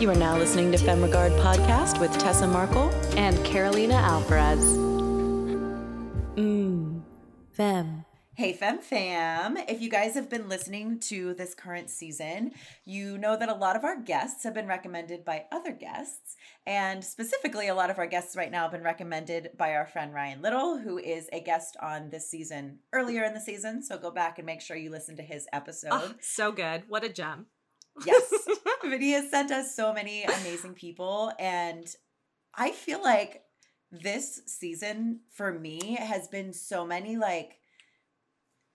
You are now listening to Femme Regard podcast with Tessa Markle and Carolina Alvarez. Mmm, Femme. Hey, Fem Fam. If you guys have been listening to this current season, you know that a lot of our guests have been recommended by other guests. And specifically, a lot of our guests right now have been recommended by our friend Ryan Little, who is a guest on this season earlier in the season. So go back and make sure you listen to his episode. Oh, so good. What a gem. Yes. he has sent us so many amazing people. And I feel like this season for me has been so many like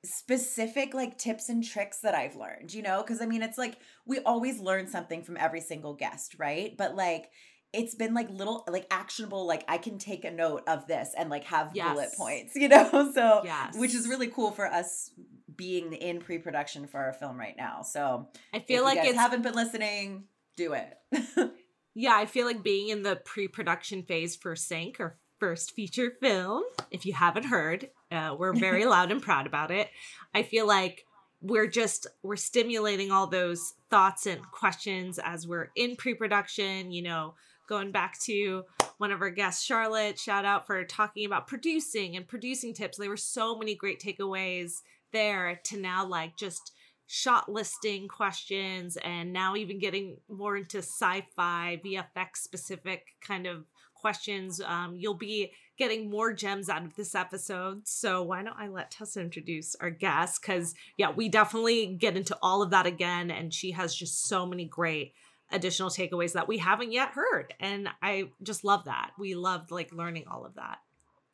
specific like tips and tricks that I've learned, you know? Because I mean, it's like we always learn something from every single guest, right? But like, it's been like little like actionable like i can take a note of this and like have yes. bullet points you know so yes. which is really cool for us being in pre-production for our film right now. So i feel like you haven't been listening do it. Yeah i feel like being in the pre-production phase for sync or first feature film if you haven't heard uh, we're very loud and proud about it. I feel like we're just we're stimulating all those thoughts and questions as we're in pre-production you know going back to one of our guests, Charlotte, shout out for talking about producing and producing tips. There were so many great takeaways there to now like just shot listing questions and now even getting more into sci-fi VFX specific kind of questions. Um, you'll be getting more gems out of this episode. So why don't I let Tessa introduce our guest? Because yeah, we definitely get into all of that again, and she has just so many great additional takeaways that we haven't yet heard. And I just love that. We loved like learning all of that.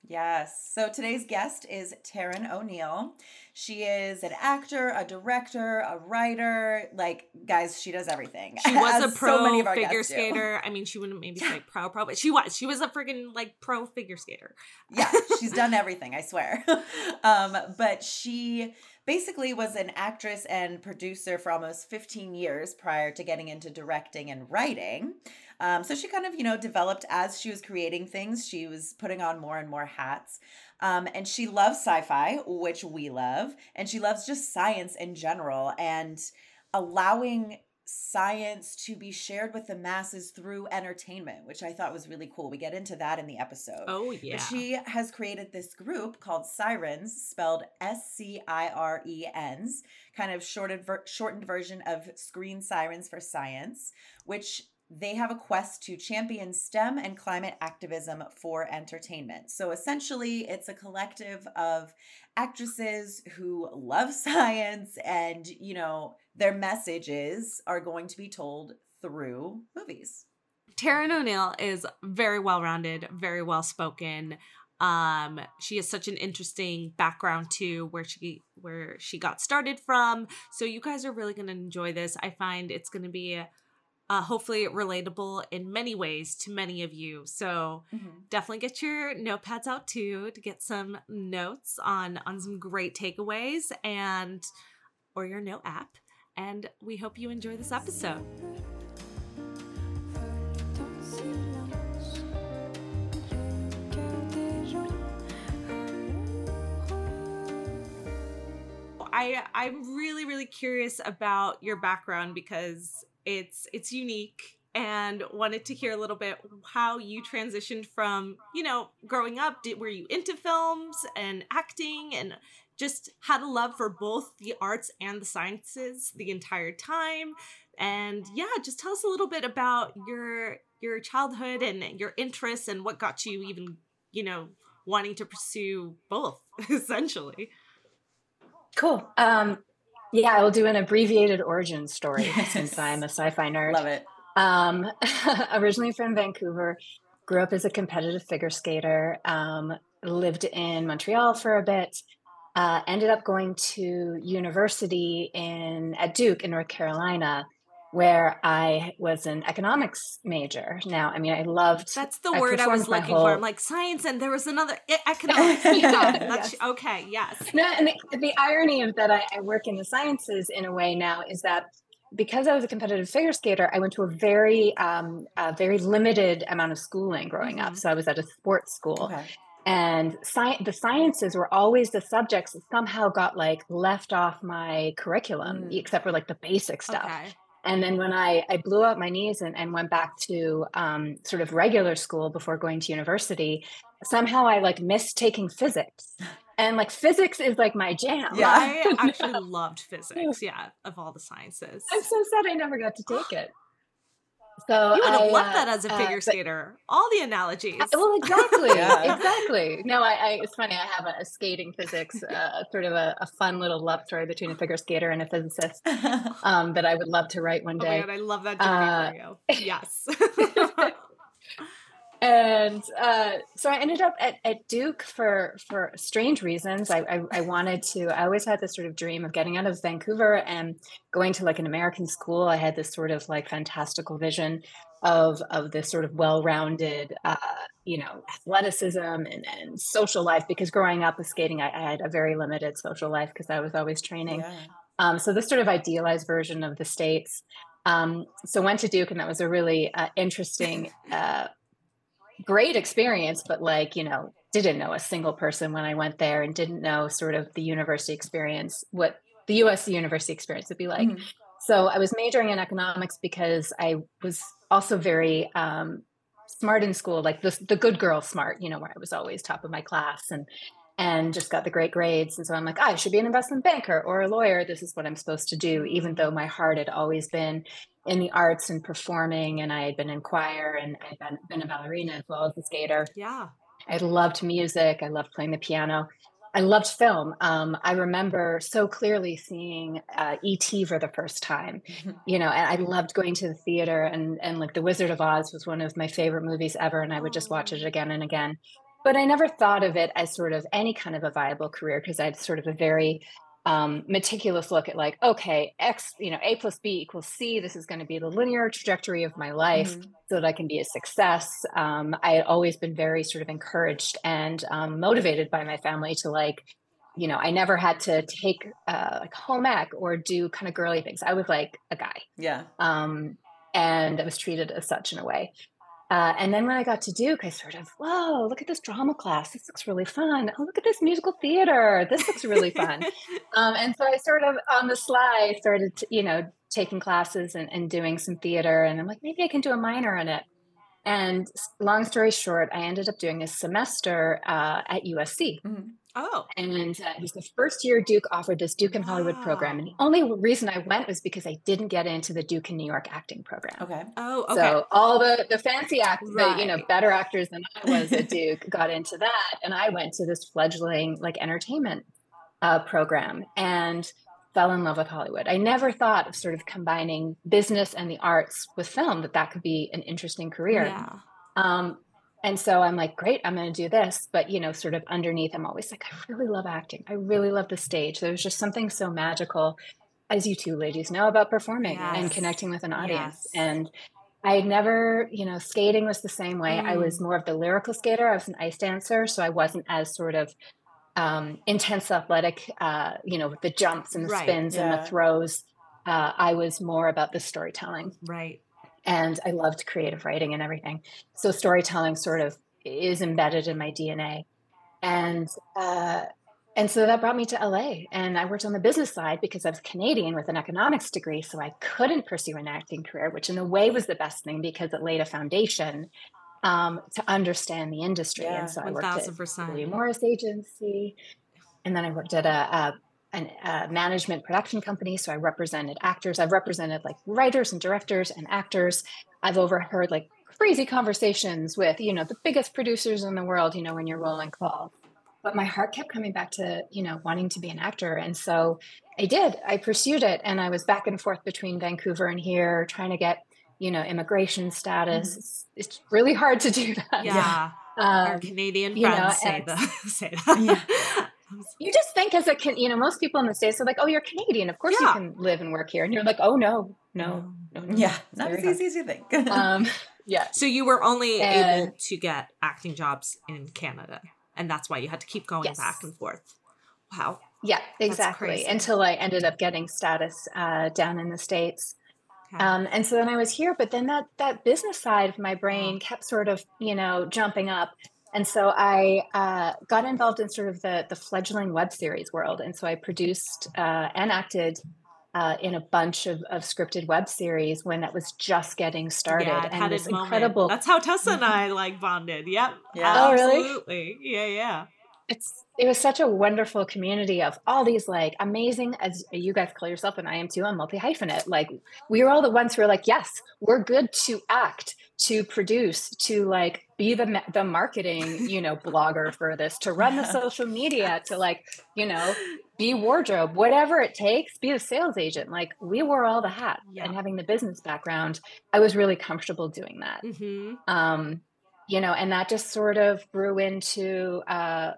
Yes. So today's guest is Taryn O'Neill. She is an actor, a director, a writer. Like, guys, she does everything. She was a pro so figure skater. I mean, she wouldn't maybe say pro pro, but she was. She was a freaking like pro figure skater. yeah, she's done everything. I swear. um, but she basically was an actress and producer for almost 15 years prior to getting into directing and writing. Um, so she kind of, you know, developed as she was creating things. She was putting on more and more hats. Um, and she loves sci fi, which we love. And she loves just science in general and allowing science to be shared with the masses through entertainment, which I thought was really cool. We get into that in the episode. Oh, yeah. But she has created this group called Scirens, spelled S C I R E N S, kind of shortened, ver- shortened version of Screen Sirens for Science, which they have a quest to champion STEM and climate activism for entertainment. So essentially, it's a collective of actresses who love science and, you know, their messages are going to be told through movies. Taryn O'Neill is very well rounded, very well spoken. Um, she has such an interesting background too, where she where she got started from. So you guys are really gonna enjoy this. I find it's gonna be uh, hopefully relatable in many ways to many of you. So mm-hmm. definitely get your notepads out too to get some notes on on some great takeaways and or your note app and we hope you enjoy this episode. I I'm really really curious about your background because it's it's unique and wanted to hear a little bit how you transitioned from you know growing up did were you into films and acting and just had a love for both the arts and the sciences the entire time. And yeah, just tell us a little bit about your your childhood and your interests and what got you even, you know, wanting to pursue both essentially. Cool. Um yeah, I will do an abbreviated origin story yes. since I'm a sci-fi nerd. Love it. Um, originally from Vancouver, grew up as a competitive figure skater. Um, lived in Montreal for a bit, uh, ended up going to university in at Duke in North Carolina, where I was an economics major. Now, I mean, I loved. That's the I word I was looking whole- for. I'm like science, and there was another economics. Yes. okay. Yes. No, and the, the irony of that I, I work in the sciences in a way now is that because I was a competitive figure skater, I went to a very, um, a very limited amount of schooling growing up. Mhm. So I was at a sports school, Okay. and sci- the sciences were always the subjects that somehow got like left off my curriculum, Mm. except for like the basic stuff. Okay. And then when I, I blew out my knees and, and went back to um, sort of regular school before going to university, somehow I like missed taking physics. And like physics is like my jam. Yeah. I actually loved physics. Yeah, of all the sciences. I'm so sad I never got to take it. So You would have I, loved uh, that as a uh, figure but- skater. All the analogies. I- well, exactly, Yeah. exactly. No, I, I. It's funny. I have a, a skating physics, uh, sort of a, a fun little love story between a figure skater and a physicist um, that I would love to write one Oh day. god, I love that journey Uh, for you. Yes. and uh, so I ended up at, at Duke for for strange reasons. I, I I wanted to. I always had this sort of dream of getting out of Vancouver and going to like an American school. I had this sort of like fantastical vision of of this sort of well-rounded, uh, you know, athleticism and, and social life. Because growing up with skating, I, I had a very limited social life because I was always training. Yeah. Um, so this sort of idealized version of the states. Um, so went to Duke, and that was a really uh, interesting, uh, great experience. But like you know, didn't know a single person when I went there, and didn't know sort of the university experience, what the U.S. university experience would be like. Mhm. So I was majoring in economics because I was also very um, smart in school, like the the good girl smart, you know, where I was always top of my class and and just got the great grades. And so I'm like, I should be an investment banker or a lawyer. This is what I'm supposed to do, even though my heart had always been in the arts and performing, and I had been in choir and I'd been, been a ballerina as well as a skater. yeah. I loved music. I loved playing the piano. I loved film. Um, I remember so clearly seeing uh, E.T. for the first time, you know, and I loved going to the theater and, and like The Wizard of Oz was one of my favorite movies ever. And I would just watch it again and again. But I never thought of it as sort of any kind of a viable career because I had sort of a very um, meticulous look at like, okay, X, you know, A plus B equals C. This is going to be the linear trajectory of my life Mhm. so that I can be a success. Um, I had always been very sort of encouraged and um, motivated by my family to like, you know, I never had to take uh, like home ec or do kind of girly things. I was like a guy, Yeah. um, and I was treated as such in a way. Uh, and then when I got to Duke, I sort of, whoa, look at this drama class. This looks really fun. Oh, look at this musical theater. This looks really fun. Um, and so I sort of on the sly started, to, you know, taking classes and, and doing some theater. And I'm like, maybe I can do a minor in it. And long story short, I ended up doing a semester uh, at USC. Mhm. Oh. And uh, it was the first year Duke offered this Duke in Hollywood program. And the only reason I went was because I didn't get into the Duke in New York acting program. Okay. Oh, okay. So all the the fancy actors, the, you know, better actors than I was at Duke got into that, and I went to this fledgling like entertainment uh, program and fell in love with Hollywood. I never thought of sort of combining business and the arts with film that that could be an interesting career. yeah. Um, and so I'm like, great, I'm going to do this. But, you know, sort of underneath, I'm always like, I really love acting. I really love the stage. There's just something so magical, as you two ladies know, about performing and connecting with an audience. Yes. And I had never, you know, skating was the same way. I Mm. was more of the lyrical skater. I was an ice dancer. So I wasn't as sort of um, intense athletic, uh, you know, with the jumps and the Right. spins and the throws. Uh, I was more about the storytelling Right. And I loved creative writing and everything. So storytelling sort of is embedded in my DNA, and uh, and so that brought me to LA. And I worked on the business side because I was Canadian with an economics degree, so I couldn't pursue an acting career, which in a way was the best thing because it laid a foundation um, to understand the industry. Yeah, and so I worked at 1000%. William Morris Agency, and then I worked at a, a an, a management production company. So I represented actors. I've represented like writers and directors and actors. I've overheard like crazy conversations with, you know, the biggest producers in the world, you know, when you're rolling calls. But my heart kept coming back to, you know, wanting to be an actor. And so I did. I pursued it. And I was back and forth between Vancouver and here trying to get, you know, immigration status. It's, it's really hard to do that. Yeah. Our Um, Canadian you know, friends say the say that. you just think as a can you know most people in the states are like oh you're canadian of course Yeah. you can live and work here and you're like oh no no no, no Yeah, it's not very as easy as you think. um yeah So you were only able to get acting jobs in Canada, and that's why you had to keep going Yes. back and forth. Wow. yeah exactly until i ended up getting status uh, down in the states Okay. Um, and so then I was here, but then that that business side of my brain kept sort of, you know, jumping up. And so I uh, got involved in sort of the the fledgling web series world. And so I produced uh, and acted uh, in a bunch of, of scripted web series when that was just getting started. Yeah, it and had this moment. incredible. That's how Tessa and I like bonded. Yep. Yeah. Oh, really? Absolutely. Yeah, yeah. it's it was such a wonderful community of all these like amazing as you guys call yourself and i am too i'm multi hyphenate like we were all the ones who were like yes we're good to act to produce to like be the the marketing you know blogger for this to run the social media to like you know be wardrobe whatever it takes be a sales agent like we wore all the hats Yeah. and having the business background i was really comfortable doing that Mm-hmm. um you know and that just sort of grew into uh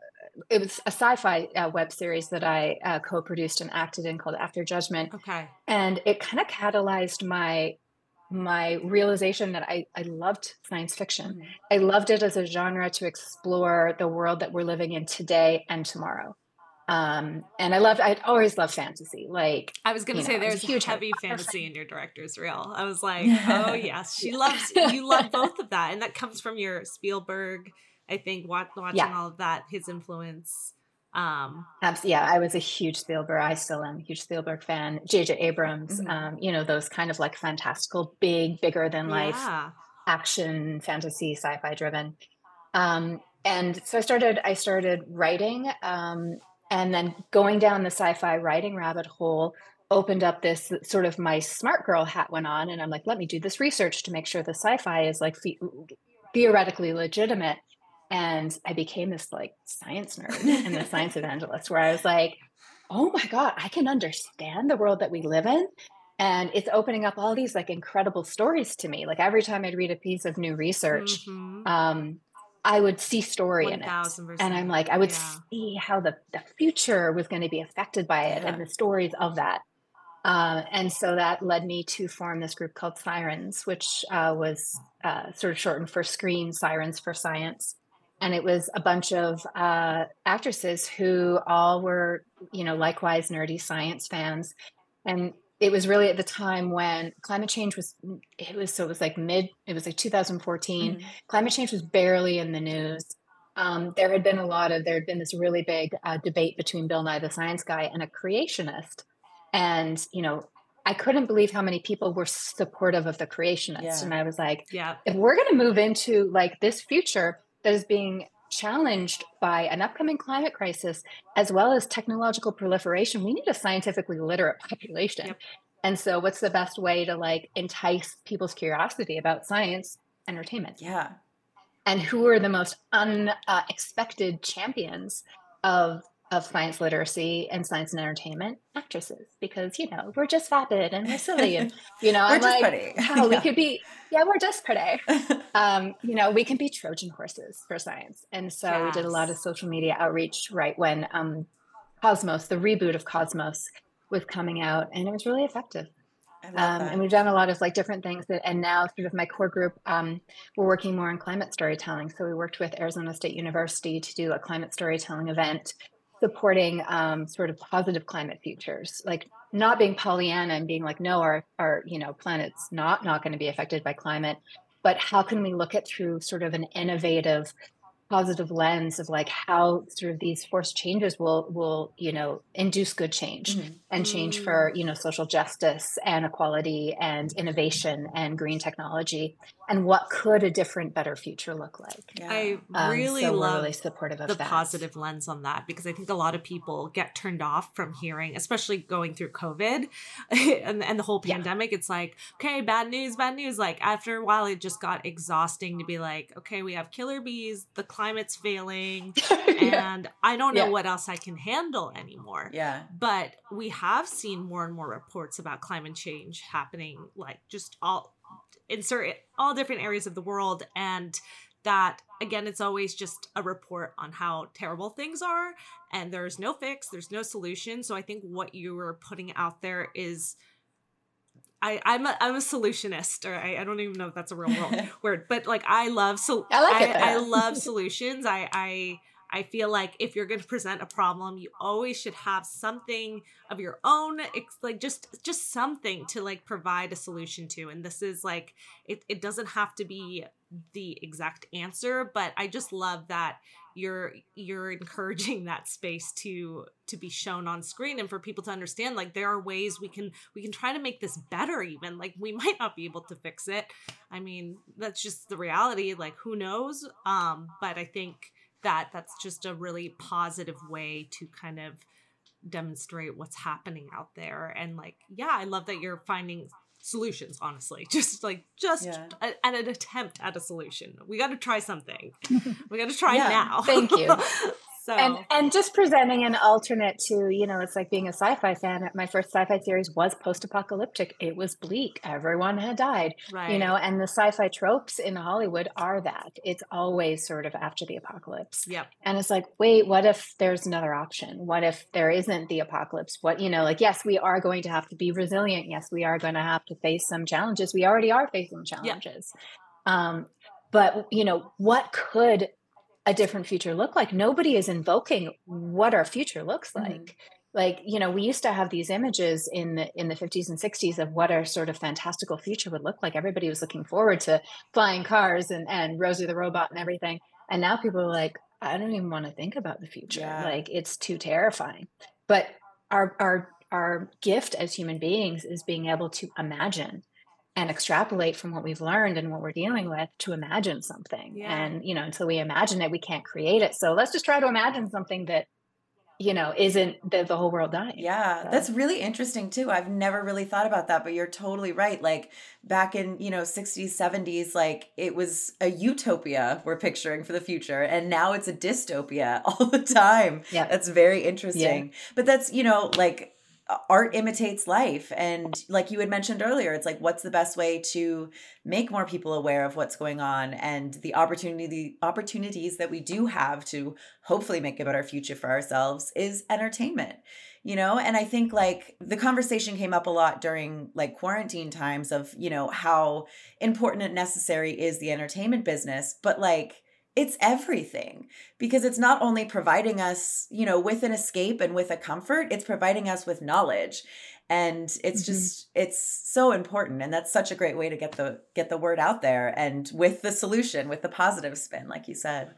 it was a sci-fi uh, web series that i uh, co-produced and acted in called after judgment Okay. and it kind of catalyzed my my realization that I, I loved science fiction Mhm. i loved it as a genre to explore the world that we're living in today and tomorrow um and i loved i'd always loved fantasy like I was gonna say know, there's huge heavy fantasy in your director's reel. I was like, oh yes, she loves you love both of that, and that comes from your Spielberg. I think wa- watching Yeah. all of that, his influence. Um, yeah, I was a huge Spielberg. I still am a huge Spielberg fan. J.J. Abrams, Mhm. um, you know, those kind of like fantastical, big, bigger than life yeah. action, fantasy, sci-fi driven. Um, and so I started. I started writing, um, and then going down the sci-fi writing rabbit hole opened up this sort of my smart girl hat went on, and I'm like, let me do this research to make sure the sci-fi is like the- theoretically legitimate. And I became this like science nerd and the science evangelist, where I was like, oh my god, I can understand the world that we live in and it's opening up all these like incredible stories to me like every time i'd read a piece of new research Mhm. um i would see story in it 1000%. and i'm like i would Yeah. see how the, the future was going to be affected by it Yeah. and the stories of that uh, and so that led me to form this group called Scirens which uh, was uh, sort of shortened for screen sirens for science and it was a bunch of uh, actresses who all were you know likewise nerdy science fans and it was really at the time when climate change was it was so it was like mid it was like 2014 Mhm. climate change was barely in the news um, there had been a lot of there had been this really big uh, debate between bill nye the science guy and a creationist and you know i couldn't believe how many people were supportive of the creationist Yeah. and i was like Yeah. if we're going to move into like this future that is being challenged by an upcoming climate crisis as well as technological proliferation we need a scientifically literate population Yep. and so what's the best way to like entice people's curiosity about science entertainment Yeah. and who are the most unexpected uh, champions of of science literacy and science and entertainment actresses because you know we're just vapid and we're silly and you know We're I'm just like pretty. wow, we could be yeah we're just pretty um, you know, we can be Trojan horses for science. And so we did a lot of social media outreach right when um, Cosmos, the reboot of Cosmos, was coming out, and it was really effective. Um, and we've done a lot of like different things. That, and now, sort of my core group, um, we're working more on climate storytelling. So we worked with Arizona State University to do a climate storytelling event supporting um, sort of positive climate futures, like not being Pollyanna and being like, no, our our you know planet's not not going to be affected by climate, but how can we look at through sort of an innovative positive lens of like how sort of these forced changes will will you know induce good change Mhm. and change for you know social justice and equality and innovation and green technology and what could a different better future look like Yeah. I Um, really so love really supportive of the that positive lens on that because I think a lot of people get turned off from hearing, especially going through COVID and, and the whole Yeah. pandemic. It's like, okay, bad news, bad news. Like after a while, it just got exhausting to be like, okay, we have killer bees, the climate's failing, yeah. and I don't know Yeah. what else I can handle anymore. yeah. But we have seen more and more reports about climate change happening, like just all in certain all different areas of the world, and that again it's always just a report on how terrible things are and there's no fix there's no solution so i think what you are putting out there is I, I'm a, I'm a solutionist, or I, I don't even know if that's a real word, but like I love so I like. I, I love solutions. I I I feel like if you're going to present a problem, you always should have something of your own, it's like just just something to like provide a solution to. And this is like it it doesn't have to be the exact answer, but I just love that you're you're encouraging that space to to be shown on screen and for people to understand like there are ways we can we can try to make this better even like we might not be able to fix it. I mean that's just the reality like who knows? Um but i think that that's just a really positive way to kind of demonstrate what's happening out there. And like yeah i love that you're finding solutions honestly just like just Yeah. a, at an attempt at a solution we got to try something we got to try Yeah. now Thank you. so and and just presenting an alternate to you know it's like being a sci-fi fan. My first sci-fi series was post-apocalyptic. It was bleak. Everyone had died right you know and the sci-fi tropes in hollywood are that. It's always sort of after the apocalypse. Yep. And it's like wait what if there's another option? What if there isn't the apocalypse? What you know like yes we are going to have to be resilient. Yes we are going to have to face some challenges. We already are facing challenges. Um but you know what could a different future look like nobody is invoking what our future looks Mhm. like. Like you know we used to have these images in the in the 50s and 60s of what our sort of fantastical future would look like. Everybody was looking forward to flying cars and and rosie the robot and everything. And now people are like i don't even want to think about the future. Yeah. like it's too terrifying. But our our our gift as human beings is being able to imagine and extrapolate from what we've learned and what we're dealing with to imagine something Yeah. and you know until we imagine it we can't create it so let's just try to imagine something that you know isn't the, the whole world dying Yeah, So- that's really interesting too. I've never really thought about that, but you're totally right. Like back in, you know, 60s, 70s, like it was a utopia we're picturing for the future, and now it's a dystopia all the time. Yeah. That's very interesting. But that's, you know, like art imitates life. And like you had mentioned earlier it's like what's the best way to make more people aware of what's going on and the opportunity the opportunities that we do have to hopefully make a better future for ourselves is entertainment you know? And i think like the conversation came up a lot during like quarantine times of you know how important and necessary is the entertainment business. But like it's everything because it's not only providing us you know with an escape and with a comfort it's providing us with knowledge and it's Mhm. just it's so important and that's such a great way to get the get the word out there and with the solution with the positive spin like you said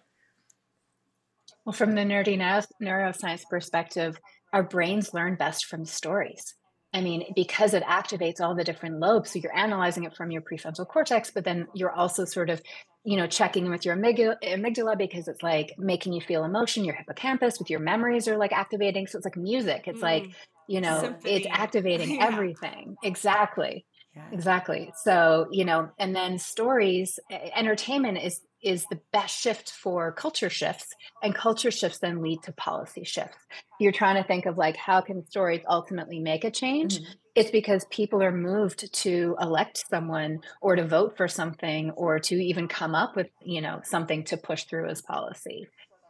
Well, from the nerdy neuro- neuroscience perspective, our brains learn best from stories. I mean, because it activates all the different lobes. So you're analyzing it from your prefrontal cortex, but then you're also sort of, you know, checking with your amygdala, because it's like making you feel emotion. Your hippocampus with your memories are like activating. So it's like music. It's like, Mm. you know, Symphony. it's activating Yeah. everything. Exactly. yeah Exactly. So, you know, and then stories, entertainment is is the best shift for culture shifts and culture shifts then lead to policy shifts. You're trying to think of like how can stories ultimately make a change? Mhm. It's because people are moved to elect someone or to vote for something or to even come up with, you know, something to push through as policy.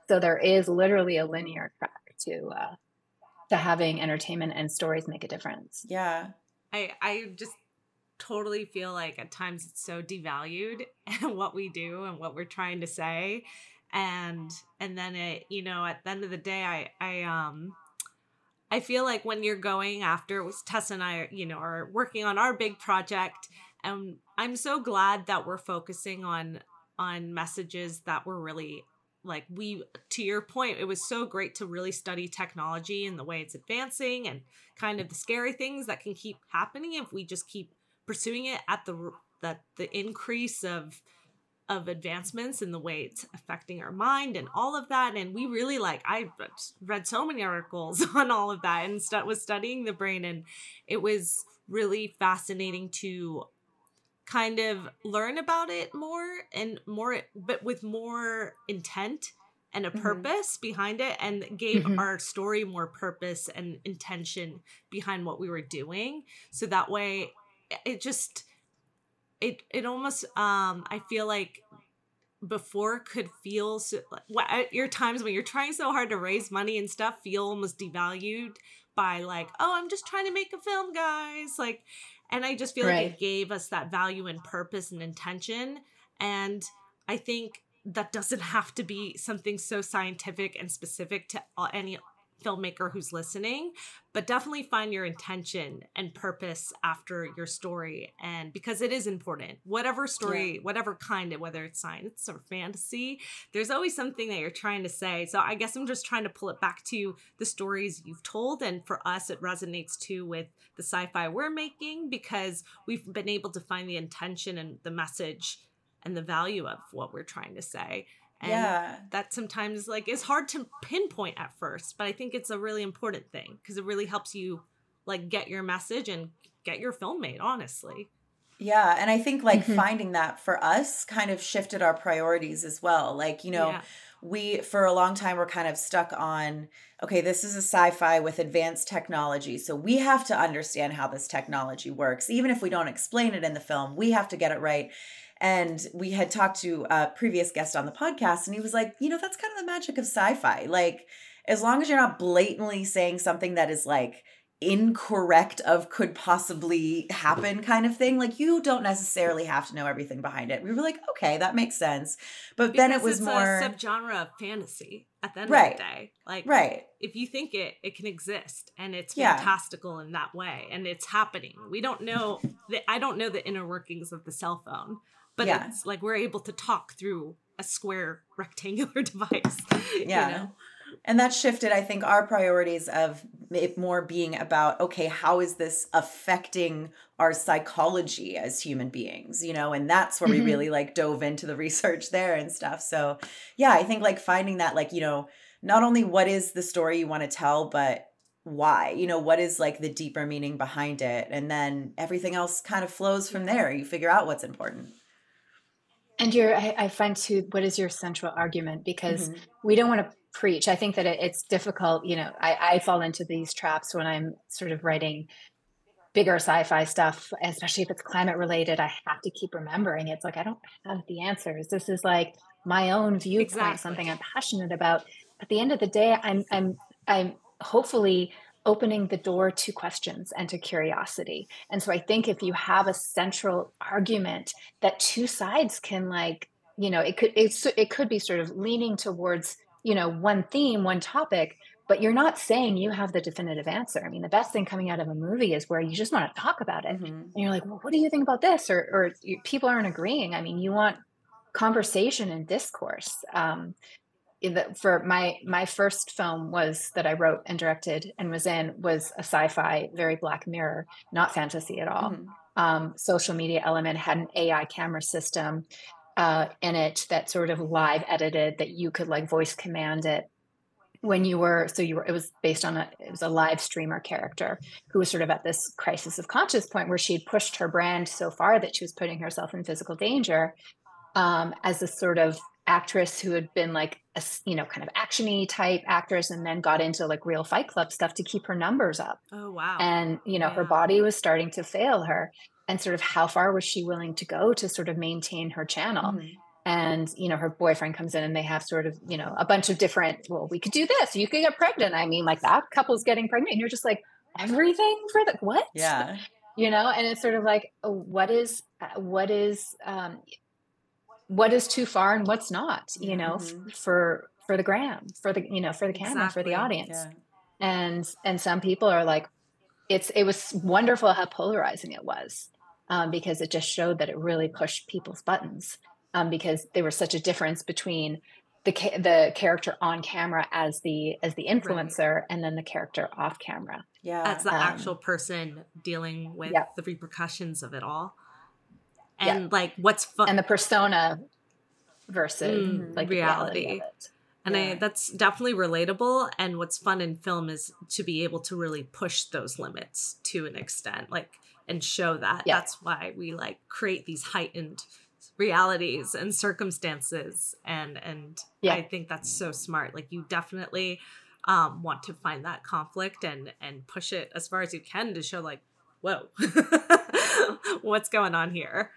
So there is literally a linear track to uh to having entertainment and stories make a difference. yeah I I just totally feel like at times it's so devalued what we do and what we're trying to say. And and then it you know at the end of the day I I um I feel like when you're going after it was Tessa and I you know are working on our big project. And I'm so glad that we're focusing on on messages that were really like we to your point it was so great to really study technology and the way it's advancing and kind of the scary things that can keep happening if we just keep pursuing it at the that the increase of of advancements in the way it's affecting our mind and all of that and we really like i read so many articles on all of that and stu- was studying the brain and it was really fascinating to kind of learn about it more and more but with more intent and a Mhm. purpose behind it and gave Mhm. our story more purpose and intention behind what we were doing so that way it just it it almost um i feel like before could feel so, at your times when you're trying so hard to raise money and stuff feel almost devalued by like oh i'm just trying to make a film guys like and i just feel right. like it gave us that value and purpose and intention and i think that doesn't have to be something so scientific and specific to any filmmaker who's listening, but definitely find your intention and purpose after your story. And because it is important, whatever story, yeah. whatever kind, of, whether it's science or fantasy, there's always something that you're trying to say. So I guess I'm just trying to pull it back to the stories you've told. And for us, it resonates too with the sci fi we're making because we've been able to find the intention and the message and the value of what we're trying to say. And yeah. that sometimes like is hard to pinpoint at first, but I think it's a really important thing because it really helps you like get your message and get your film made, honestly. Yeah, and I think like mm-hmm. finding that for us kind of shifted our priorities as well. Like, you know, yeah. we for a long time were kind of stuck on okay, this is a sci-fi with advanced technology. So we have to understand how this technology works. Even if we don't explain it in the film, we have to get it right. And we had talked to a previous guest on the podcast, and he was like, you know, that's kind of the magic of sci fi. Like, as long as you're not blatantly saying something that is like incorrect of could possibly happen kind of thing like you don't necessarily have to know everything behind it we were like okay that makes sense but because then it was more a subgenre of fantasy at the end right. of the day like right if you think it it can exist and it's fantastical yeah. in that way and it's happening we don't know that i don't know the inner workings of the cell phone but yeah. it's like we're able to talk through a square rectangular device. Yeah. You know? And that shifted, I think, our priorities of it more being about, okay, how is this affecting our psychology as human beings, you know? And that's where mm-hmm. we really like dove into the research there and stuff. So, yeah, I think like finding that, like, you know, not only what is the story you want to tell, but why you know what is like the deeper meaning behind it and then everything else kind of flows from there you figure out what's important and your, I, I, find too, what is your central argument? Because mm-hmm. we don't want to preach. I think that it, it's difficult. You know, I, I fall into these traps when I'm sort of writing bigger sci-fi stuff, especially if it's climate related. I have to keep remembering it's like I don't have the answers. This is like my own viewpoint, exactly. something I'm passionate about. At the end of the day, I'm I'm I'm hopefully opening the door to questions and to curiosity. And so I think if you have a central argument that two sides can like, you know, it could it's it could be sort of leaning towards, you know, one theme, one topic, but you're not saying you have the definitive answer. I mean, the best thing coming out of a movie is where you just want to talk about it. Mm-hmm. And you're like, well, what do you think about this? Or, or people aren't agreeing. I mean, you want conversation and discourse. Um, for my my first film was that I wrote and directed and was in was a sci-fi, very Black Mirror, not fantasy at all. Mm-hmm. Um, social media element had an AI camera system uh, in it that sort of live edited that you could like voice command it when you were so you were it was based on a it was a live streamer character who was sort of at this crisis of conscious point where she had pushed her brand so far that she was putting herself in physical danger um, as a sort of actress who had been like a you know kind of actiony type actress and then got into like real fight club stuff to keep her numbers up. Oh wow. And you know yeah. her body was starting to fail her. And sort of how far was she willing to go to sort of maintain her channel? Mm-hmm. and you know her boyfriend comes in and they have sort of you know a bunch of different well we could do this. You could get pregnant. I mean like that couple's getting pregnant and you're just like everything for the what? Yeah. You know? And it's sort of like what is uh, what is um what is too far and what's not you know mm-hmm. f- for for the gram for the you know for the camera exactly. for the audience yeah. and and some people are like it's it was wonderful how polarizing it was um, because it just showed that it really pushed people's buttons um, because there was such a difference between the ca- the character on camera as the as the influencer right. and then the character off camera yeah as the um, actual person dealing with yeah. the repercussions of it all and yeah. like what's fun and the persona versus mm, like reality. And yeah. I that's definitely relatable. And what's fun in film is to be able to really push those limits to an extent, like and show that. Yeah. That's why we like create these heightened realities and circumstances. And and yeah. I think that's so smart. Like you definitely um, want to find that conflict and and push it as far as you can to show like, whoa, what's going on here?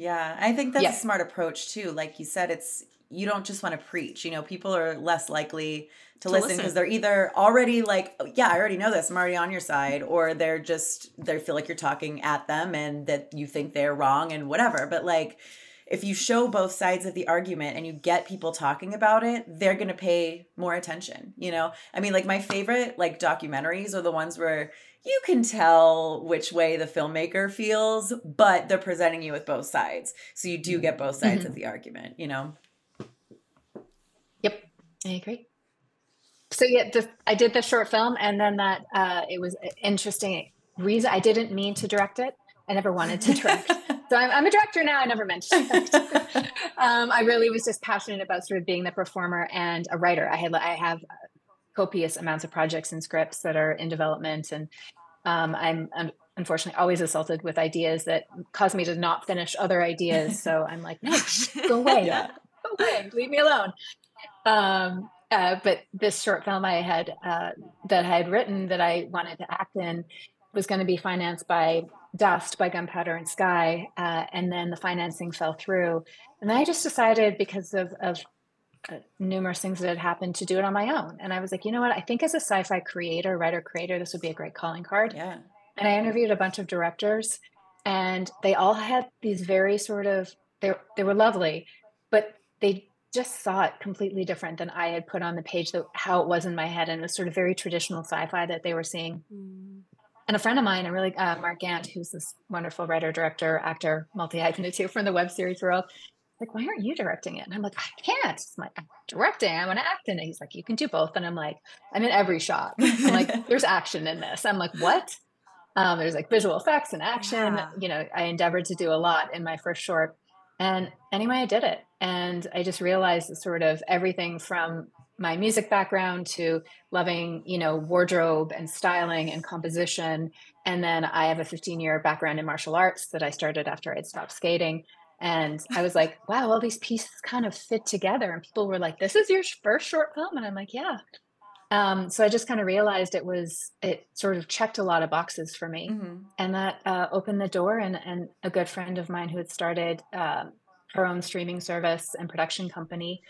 Yeah, I think that's Yeah. a smart approach too. Like you said, it's you don't just want to preach. You know, people are less likely to, To listen because they're either already like, "Oh, yeah, I already know this. I'm already on your side, or they're just they feel like you're talking at them and that you think they're wrong and whatever. But like if you show both sides of the argument and you get people talking about it, they're going to pay more attention, you know? I mean, like my favorite like documentaries are the ones where you can tell which way the filmmaker feels, but they're presenting you with both sides. So you do get both sides of the argument, you know? Yep, I agree. So yeah, the, I did the short film, and then that uh, it was an interesting reason. I didn't mean to direct it. I never wanted to direct. so I'm, I'm a director now. I never meant direct. um, I really was just passionate about sort of being the performer and a writer. I had I have copious amounts of projects and scripts that are in development, and um, I'm, I'm unfortunately always assaulted with ideas that cause me to not finish other ideas. So I'm like, no, go away, Yeah. go away, leave me alone. Um, uh, but this short film I had uh, that I had written that I wanted to act in was going to be financed by Dust, by Gunpowder and Sky, uh, and then the financing fell through. And I just decided because of, of uh, numerous things that had happened to do it on my own. And I was like, you know what? I think as a sci-fi creator, writer creator, this would be a great calling card. Yeah. And I interviewed a bunch of directors, and they all had these very sort of they they were lovely, but they just saw it completely different than I had put on the page that how it was in my head, and it was sort of very traditional sci-fi that they were seeing. Mm. And a friend of mine, a really uh, Mark Gant, who's this wonderful writer, director, actor, multi hyphenate from the web series world, like, why aren't you directing it? And I'm like, I can't. I'm like, I'm directing. I want to act in it. He's like, you can do both. And I'm like, I'm in every shot. I'm like, there's action in this. I'm like, what? Um, there's like visual effects and action. Yeah. You know, I endeavored to do a lot in my first short. And anyway, I did it. And I just realized that sort of everything from my music background to loving, you know, wardrobe and styling and composition. And then I have a 15 year background in martial arts that I started after I'd stopped skating. And I was like, wow, all these pieces kind of fit together. And people were like, this is your first short film? And I'm like, yeah. Um, so I just kind of realized it was, it sort of checked a lot of boxes for me Mhm. and that uh, opened the door and, and a good friend of mine who had started um, her own streaming service and production company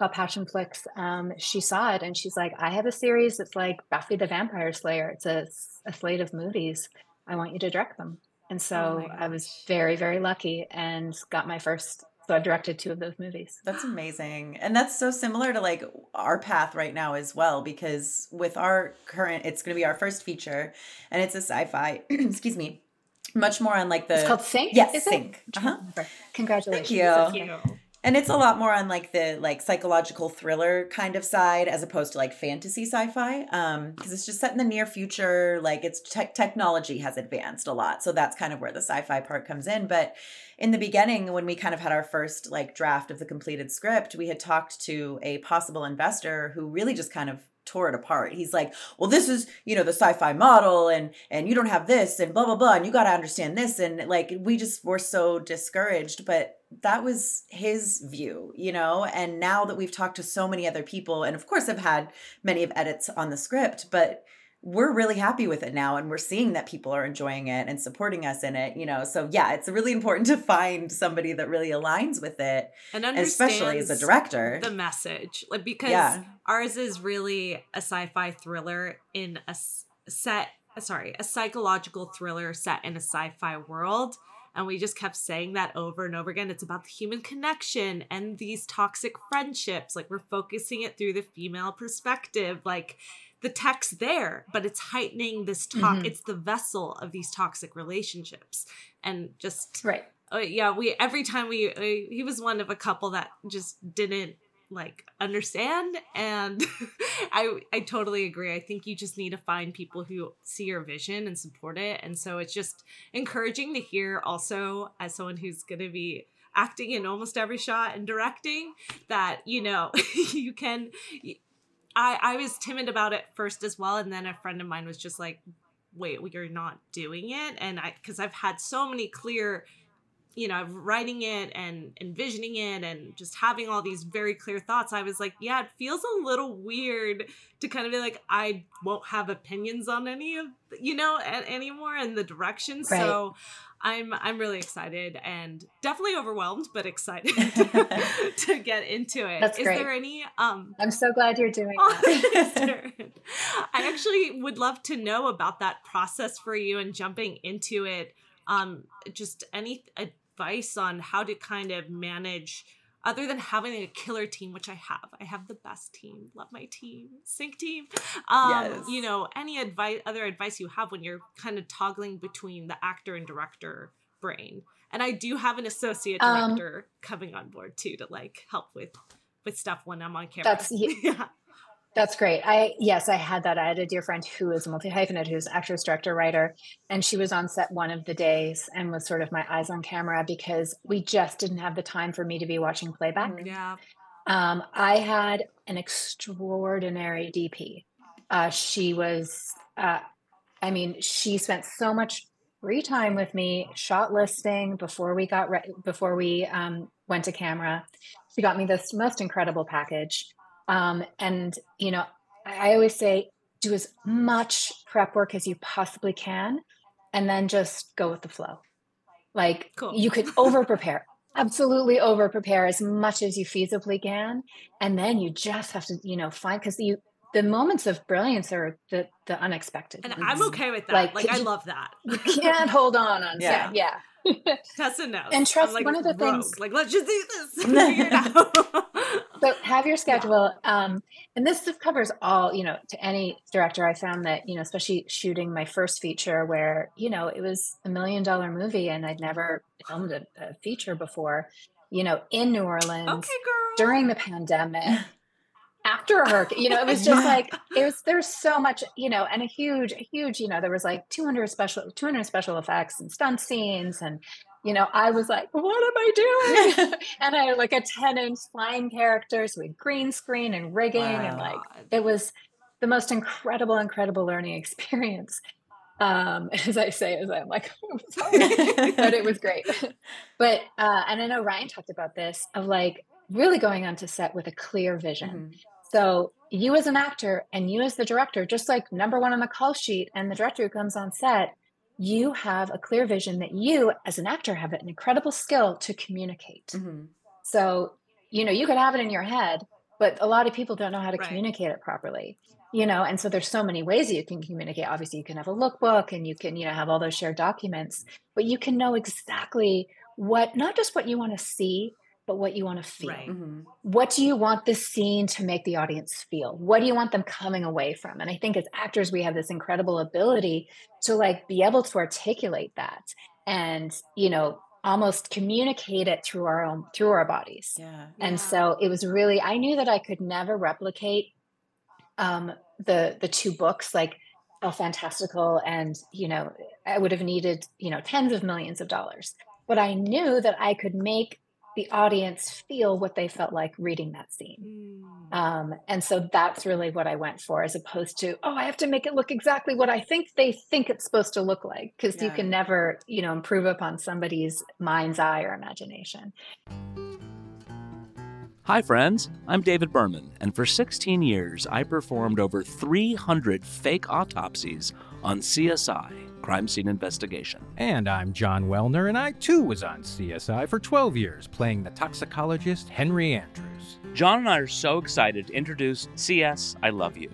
called Passionflix um, she saw it and she's like i have a series that's like buffy the vampire slayer it's a, a slate of movies i want you to direct them and so my i was very very lucky and got my first so i've directed two of those movies That's amazing. And that's so similar to like our path right now as well, because with our current, it's going to be our first feature and it's a sci fi, excuse me, much more on like the. it's called sync Yes, is it? Sync. Uh-huh. congratulations Thank you. Thank you. And it's a lot more on like the like psychological thriller kind of side as opposed to like fantasy sci-fi um because it's just set in the near future like it's tech technology has advanced a lot so that's kind of where the sci-fi part comes in. But in the beginning when we kind of had our first like draft of the completed script we had talked to a possible investor who really just kind of tore it apart. He's like, "Well, this is, you know, the sci-fi model and and you don't have this and blah blah blah and you got to understand this." And like we just were so discouraged, but that was his view, you know? And now that we've talked to so many other people and of course I've had many of edits on the script, but we're really happy with it now and we're seeing that people are enjoying it and supporting us in it, you know. So yeah, it's really important to find somebody that really aligns with it, And especially as a director. the message like because Yeah. Ours is really a sci-fi thriller in a set sorry a psychological thriller set in a sci-fi world. And we just kept saying that over and over again. It's about the human connection and these toxic friendships. Like we're focusing it through the female perspective like the text there but it's heightening this talk Mhm. it's the vessel of these toxic relationships. And just right. uh, yeah we every time we uh, he was one of a couple that just didn't like understand and i i totally agree. I think you just need to find people who see your vision and support it and so it's just encouraging to hear also as someone who's going to be acting in almost every shot and directing that you know you can i i was timid about it first as well and then a friend of mine was just like wait well, you're not doing it and i because i've had so many clear you know, writing it and envisioning it and just having all these very clear thoughts, I was like, yeah, it feels a little weird to kind of be like, I won't have opinions on any of, you know, anymore in the direction. Right. So I'm I'm really excited and definitely overwhelmed, but excited to get into it. That's Is great. there any um I'm so glad you're doing Oh, that. I actually would love to know about that process for you and jumping into it. Um, just any advice on how to kind of manage, other than having a killer team, which I have. I have the best team. Love my team, sync team. Um, Yes. You know, any advice, other advice you have when you're kind of toggling between the actor and director brain. And I do have an associate Um, director coming on board too to like help with with stuff when I'm on camera. That's- ye- yeah. That's great. I yes, I had that. I had a dear friend who is a multi hyphenate, who's actress, director, writer, and she was on set one of the days and was sort of my eyes on camera because we just didn't have the time for me to be watching playback. Mhm. Yeah. Um, I had an extraordinary DP. Uh, she was, uh, I mean, she spent so much free time with me, shot listing before we got re- before we um, went to camera. She got me this most incredible package, um, and you know, I I always say do as much prep work as you possibly can, and then just go with the flow. Like Cool. you could over prepare absolutely over prepare as much as you feasibly can and then you just have to you know find because you the moments of brilliance are the the unexpected And ones. I'm okay with that. Like, Like, I you- love that. you can't hold on on Yeah. set yeah Tessa knows. And trust- like one of the rogue. things- Like, let's just do this. Figure it out. so have your schedule um and this covers all you know to any director i found that you know especially shooting my first feature where you know it was a million dollar movie and i'd never filmed a, a feature before you know in new orleans okay, during the pandemic after a hurricane you know it was just like it was there's so much you know and a huge a huge you know there was like 200 special 200 special effects and stunt scenes and you know i was like what am i doing? And i had like a 10 inch flying characters with green screen and rigging and like it was the most incredible incredible learning experience. Um as i say as i'm like sorry. but it was great. But uh and i know ryan talked about this of like really going onto set with a clear vision. Mhm. So you as an actor and you as the director just like number one on the call sheet and the director who comes on set you have a clear vision that you as an actor have an incredible skill to communicate Mhm. so, you know, you could have it in your head, but a lot of people don't know how to Right. communicate it properly. You know, and so there's so many ways you can communicate. Obviously, you can have a lookbook and you can, you know, have all those shared documents, but you can know exactly what not just what you want to see, but what you want to feel. Right. Mhm. What do you want this scene to make the audience feel? What do you want them coming away from? And I think as actors, we have this incredible ability to like be able to articulate that and, you know, almost communicate it through our own through our bodies. Yeah. And Yeah. so it was really I knew that I could never replicate um the the two books like El Fantastical and you know I would have needed you know tens of millions of dollars. But I knew that I could make the audience feel what they felt like reading that scene. Mm. Um, and so that's really what I went for, as opposed to, oh, I have to make it look exactly what I think they think it's supposed to look like, because you can never, you know, improve upon somebody's mind's eye or imagination. Hi, friends. I'm David Berman, and for 16 years, I performed over 300 fake autopsies on CSI, Crime Scene Investigation. And I'm Jon Wellner, and I too was on CSI for 12 years, playing the toxicologist Henry Andrews. John and I are so excited to introduce CS I Love You,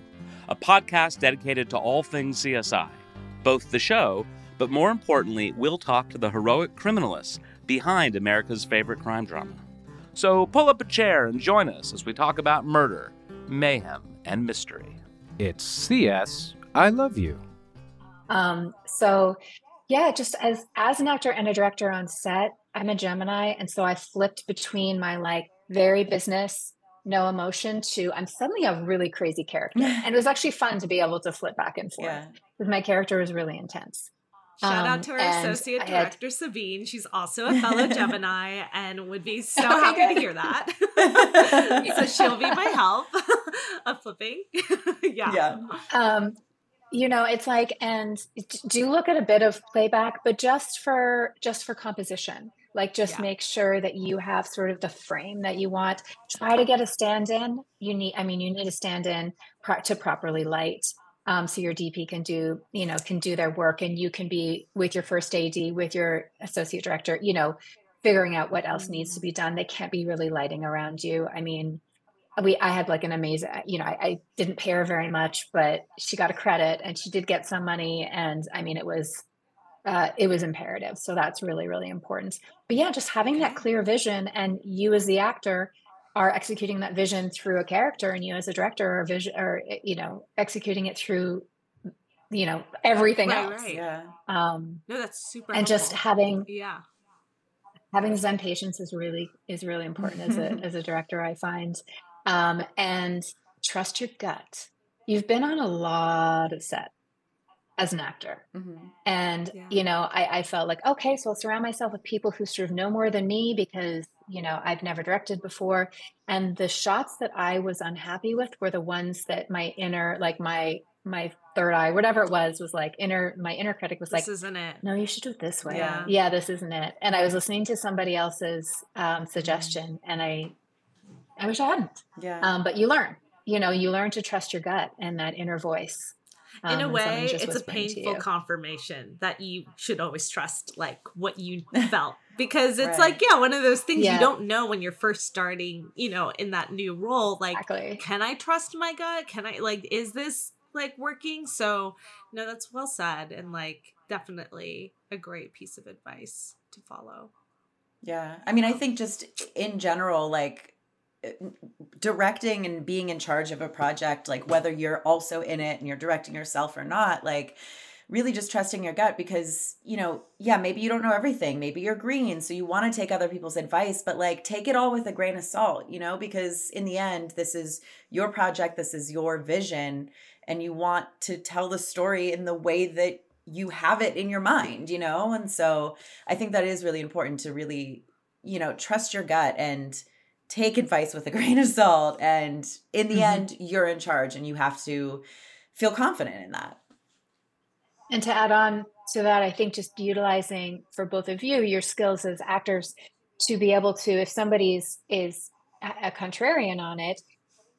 a podcast dedicated to all things CSI. Both the show, but more importantly, we'll talk to the heroic criminalists behind America's favorite crime drama. So pull up a chair and join us as we talk about murder, mayhem, and mystery. It's CS I Love You. Um, so yeah, just as as an actor and a director on set, I'm a Gemini, and so I flipped between my like very business, no emotion to I'm suddenly a really crazy character, and it was actually fun to be able to flip back and forth Yeah. because my character was really intense. Shout Um, out to our and associate I had- director Sabine. She's also a fellow Gemini and would be so Okay, happy to hear that. so she'll be my help of flipping. yeah. Yeah. um you know it's like and do look at a bit of playback but just for just for composition Like, just Yeah. make sure that you have sort of the frame that you want. Try to get a stand in. You need, I mean, you need a stand in pro- to properly light. Um, so your DP can do, you know, can do their work and you can be with your first AD, with your associate director, you know, figuring out what else needs to be done. They can't be really lighting around you. I mean, we I had like an amazing, you know, I, I didn't pay her very much, but she got a credit and she did get some money. And I mean, it was uh, it was imperative. So that's really, really important. But yeah, just having that clear vision and you as the actor are executing that vision through a character and you as a director are vision or you know, executing it through you know, everything Right, else. right. Yeah. Um No, that's super. and just having yeah. having zen patience is really is really important as a as a director i find um and trust your gut you've been on a lot of set as an actor Mhm. and Yeah. you know I, I felt like okay so i'll surround myself with people who sort of know more than me because you know i've never directed before and the shots that i was unhappy with were the ones that my inner like my my third eye whatever it was was like inner my inner critic was like This isn't it. no, you should do it this way. Yeah. Yeah, this isn't it. And I was listening to somebody else's um, suggestion, and I, I wish I hadn't. Yeah. Um, but you learn. You know, you learn to trust your gut and that inner voice. in um, a way it's a painful confirmation that you should always trust like what you felt because it's Right. like yeah one of those things Yeah. you don't know when you're first starting you know in that new role like exactly. can i trust my gut can i like is this like working so no that's well said and like definitely a great piece of advice to follow Yeah. I mean, I think just in general, like directing and being in charge of a project, like whether you're also in it and you're directing yourself or not, like really just trusting your gut because, you know, yeah, maybe you don't know everything. Maybe you're green, so you want to take other people's advice, but like take it all with a grain of salt, you know, because in the end, this is your project, this is your vision, and you want to tell the story in the way that you have it in your mind, you know? And so I think that is really important to really, you know, trust your gut and take advice with a grain of salt. And in the Mhm. end, you're in charge and you have to feel confident in that. And to add on to that, I think just utilizing for both of you your skills as actors to be able to, if somebody's is a, a contrarian on it,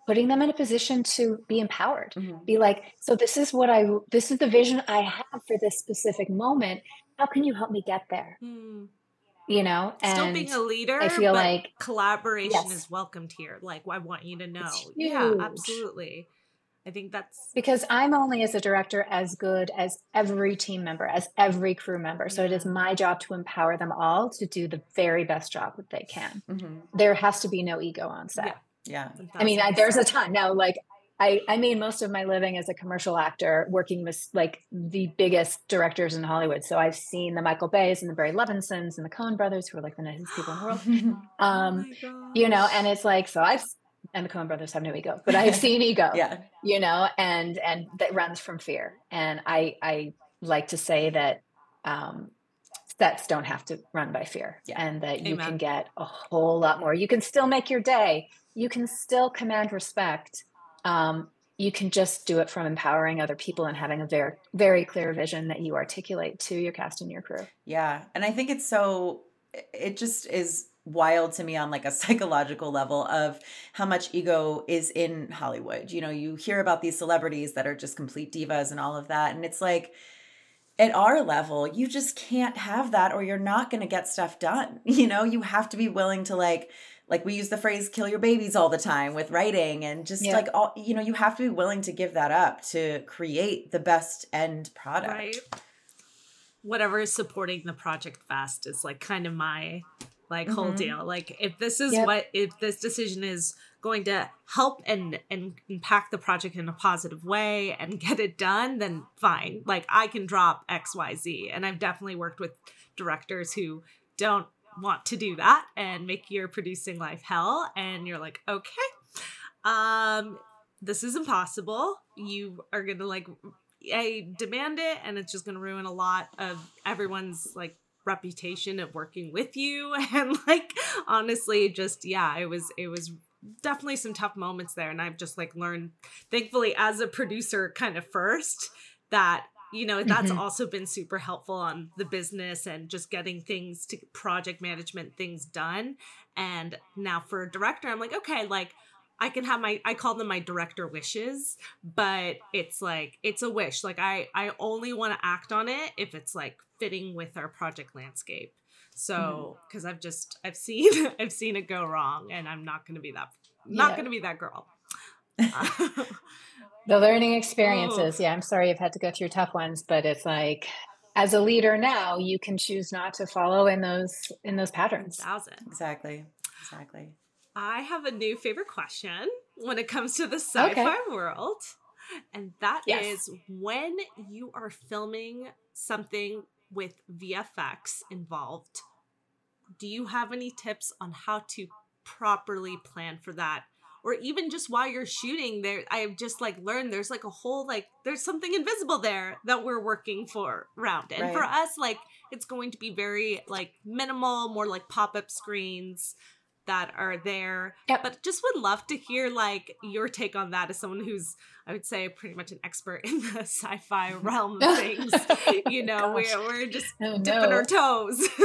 putting them in a position to be empowered. Be like, so this is what I, this is the vision I have for this specific moment. How can you help me get there? Hmm. You know, and still being a leader I feel but like collaboration Yes. is welcomed here like i want you to know yeah absolutely i think that's because I'm only as a director as good as every team member, as every crew member. So it is my job to empower them all to do the very best job that they can. Mm-hmm. There has to be no ego on set. Yeah. Yeah. I mean, I, there's a ton. Now, like I, I made most of my living as a commercial actor, working with like the biggest directors in Hollywood. So I've seen the Michael Bays and the Barry Levinsons and the Coen brothers, who are like the nicest people in the world. Oh Um, my you know, and it's like so I've and the Coen brothers have no ego, but I've seen ego. yeah. you know, and and that runs from fear. And I I like to say that um, sets don't have to run by fear, Yeah. and that you can get a whole lot more. You can still make your day. You can still command respect. Um, you can just do it from empowering other people and having a very very clear vision that you articulate to your cast and your crew. Yeah. And I think it's so, it just is wild to me on like a psychological level of how much ego is in Hollywood. You know, you hear about these celebrities that are just complete divas and all of that. And it's like, at our level, you just can't have that or you're not going to get stuff done. You know, you have to be willing to like, like we use the phrase kill your babies all the time with writing and just Yeah. like all you know you have to be willing to give that up to create the best end product right whatever is supporting the project fast is like kind of my like whole Mhm. deal like if this is Yep. what if this decision is going to help and and impact the project in a positive way and get it done then fine like i can drop xyz and i've definitely worked with directors who don't want to do that and make your producing life hell. And you're like okay um this is impossible. You are gonna like i demand it and it's just gonna ruin a lot of everyone's like reputation of working with you. And like honestly just yeah it was it was definitely some tough moments there. And i've just like learned thankfully as a producer kind of first that you know that's Mhm. also been super helpful on the business and just getting things to project management things done. And now for a director i'm like okay like i can have my i call them my director wishes but it's like it's a wish. Like i i only want to act on it if it's like fitting with our project landscape. So because i've just i've seen i've seen it go wrong and i'm not gonna be that not Yeah. gonna be that girl The learning oh. experiences. Yeah, I'm sorry you've had to go through tough ones, but it's like as a leader now, you can choose not to follow in those in those patterns. thousand Exactly. Exactly. I have a new favorite question when it comes to the sci-fi world. And that is Yes. when you are filming something with VFX involved, do you have any tips on how to properly plan for that? Or even just while you're shooting there, I've just like learned there's like a whole like there's something invisible there that we're working for around. And for us, like it's going to be very like minimal, more like pop-up screens that are there. Yep. But just would love to hear like your take on that as someone who's I would say pretty much an expert in the sci-fi realm of things. you know, Gosh. we're we're just Oh, dipping no. our toes.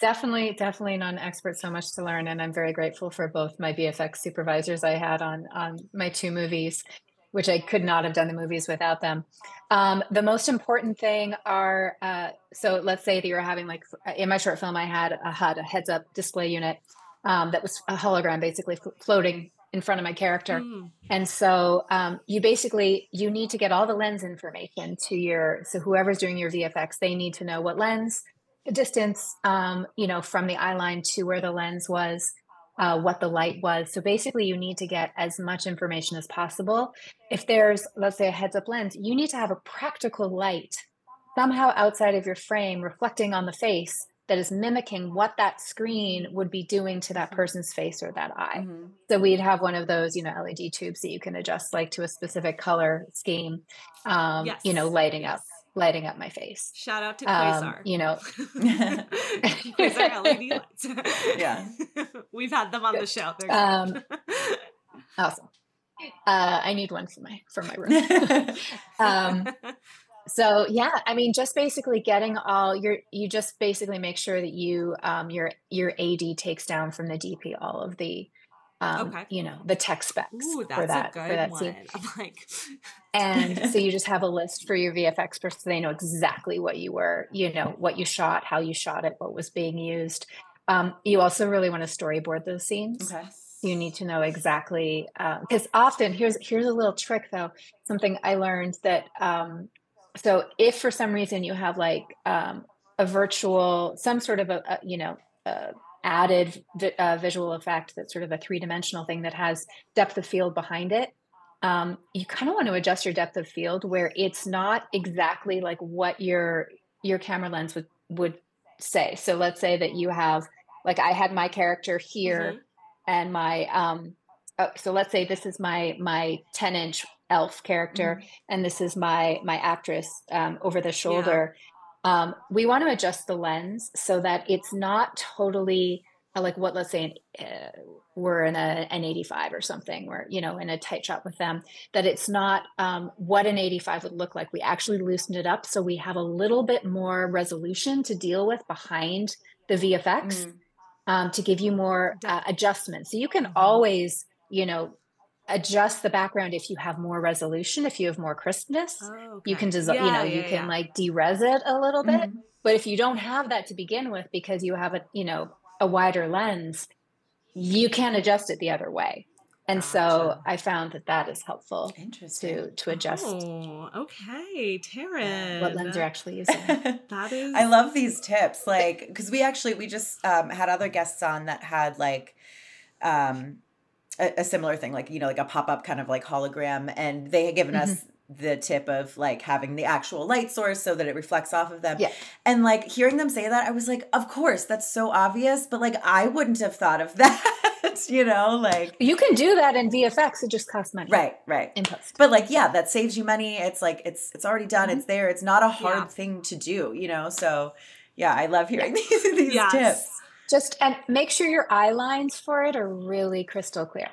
Definitely, definitely not an expert. So much to learn, and I'm very grateful for both my VFX supervisors I had on on my two movies, which I could not have done the movies without them. Um, the most important thing are uh, so let's say that you're having like in my short film, I had a HUD, a heads up display unit um, that was a hologram, basically floating in front of my character. Mm, And so um, you basically you need to get all the lens information to your so whoever's doing your VFX, they need to know what lens, distance, um, you know, from the eye line to where the lens was, uh, what the light was. So basically, you need to get as much information as possible. If there's, let's say, a heads up lens, you need to have a practical light somehow outside of your frame reflecting on the face that is mimicking what that screen would be doing to that person's face or that eye. Mhm. So we'd have one of those, you know, LED tubes that you can adjust like to a specific color scheme, um, you know, Yes, lighting up, yes. Lighting up my face. Shout out to Um, Quasar. you know, Quasar LED lights. Yeah. We've had them on the show. They're Um, awesome. Uh, I need one for my for my room. um, so yeah, I mean, just basically getting all your you just basically make sure that you um, your your AD takes down from the DP all of the um, Okay. you know the tech specs Ooh, that's for that a good for that one. scene. I'm like, and so you just have a list for your VFX person so they know exactly what you were, you know, what you shot, how you shot it, what was being used. Um, you also really want to storyboard those scenes. Okay. You need to know exactly because often here's here's a little trick though. Something I learned that um, so if for some reason you have like um, a virtual some sort of a, a you know uh, added uh, visual effect that's sort of a three dimensional thing that has depth of field behind it. Um, you kind of want to adjust your depth of field where it's not exactly like what your your camera lens would would say. So let's say that you have like i had my character here Mhm. and my um uh, so let's say this is my my 10 inch elf character and this is my my actress um, over the shoulder um, we want to adjust the lens so that it's not totally uh, like what let's say uh, we're in a, an 85 or something we're you know in a tight shot with them that it's not um, what an 85 would look like we actually loosened it up so we have a little bit more resolution to deal with behind the vfx Mm. um, to give you more uh, adjustments. So you can Mhm. always, you know, adjust the background if you have more resolution, if you have more crispness. Oh, You okay. can just, you Yeah, know, you can yeah. like derez it a little bit. Mhm. But if you don't have that to begin with because you have a, you know, a wider lens, you can adjust it the other way. And so I found that that is helpful Interesting. to to adjust Oh, okay, Taryn. what lens you're actually using. That is. I love these tips, like because we actually we just um, had other guests on that had like um, a, a similar thing, like you know, like a pop up kind of like hologram, and they had given us the tip of like having the actual light source so that it reflects off of them. Yeah. And like hearing them say that, I was like, of course, that's so obvious, but like I wouldn't have thought of that, you know, like You can do that in VFX. It just costs money. right, right. In post. But like, yeah, that saves you money. It's like it's it's already done. Mm-hmm. It's there. It's not a hard Yeah. thing to do, you know. So yeah, I love hearing these these Yes. tips. Just and make sure your eye lines for it are really crystal clear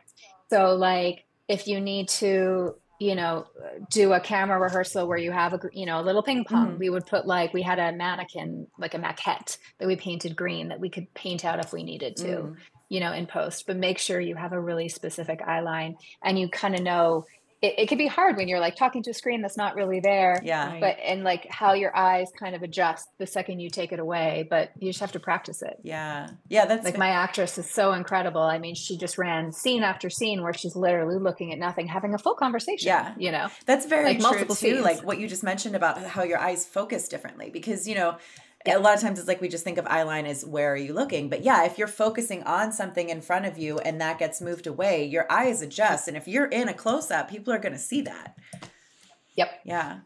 so like if you need to you know, do a camera rehearsal where you have a, you know, a little ping pong. Mhm. We would put like, we had a mannequin, like a maquette that we painted green that we could paint out if we needed to, Mm. you know, in post. But make sure you have a really specific eye line and you kind of know it, it can be hard when you're like talking to a screen that's not really there. Yeah. But and like how your eyes kind of adjust the second you take it away, but you just have to practice it. Yeah. Yeah. That's Like my actress is so incredible. I mean, she just ran scene after scene where she's literally looking at nothing, having a full conversation. Yeah. You know? That's very Like true multiple too. scenes. Like what you just mentioned about how your eyes focus differently because you know a lot of times it's like we just think of eye line as where are you looking, but yeah, if you're focusing on something in front of you and that gets moved away, your eyes adjust, and if you're in a close up, people are going to see that. Yep. Yeah,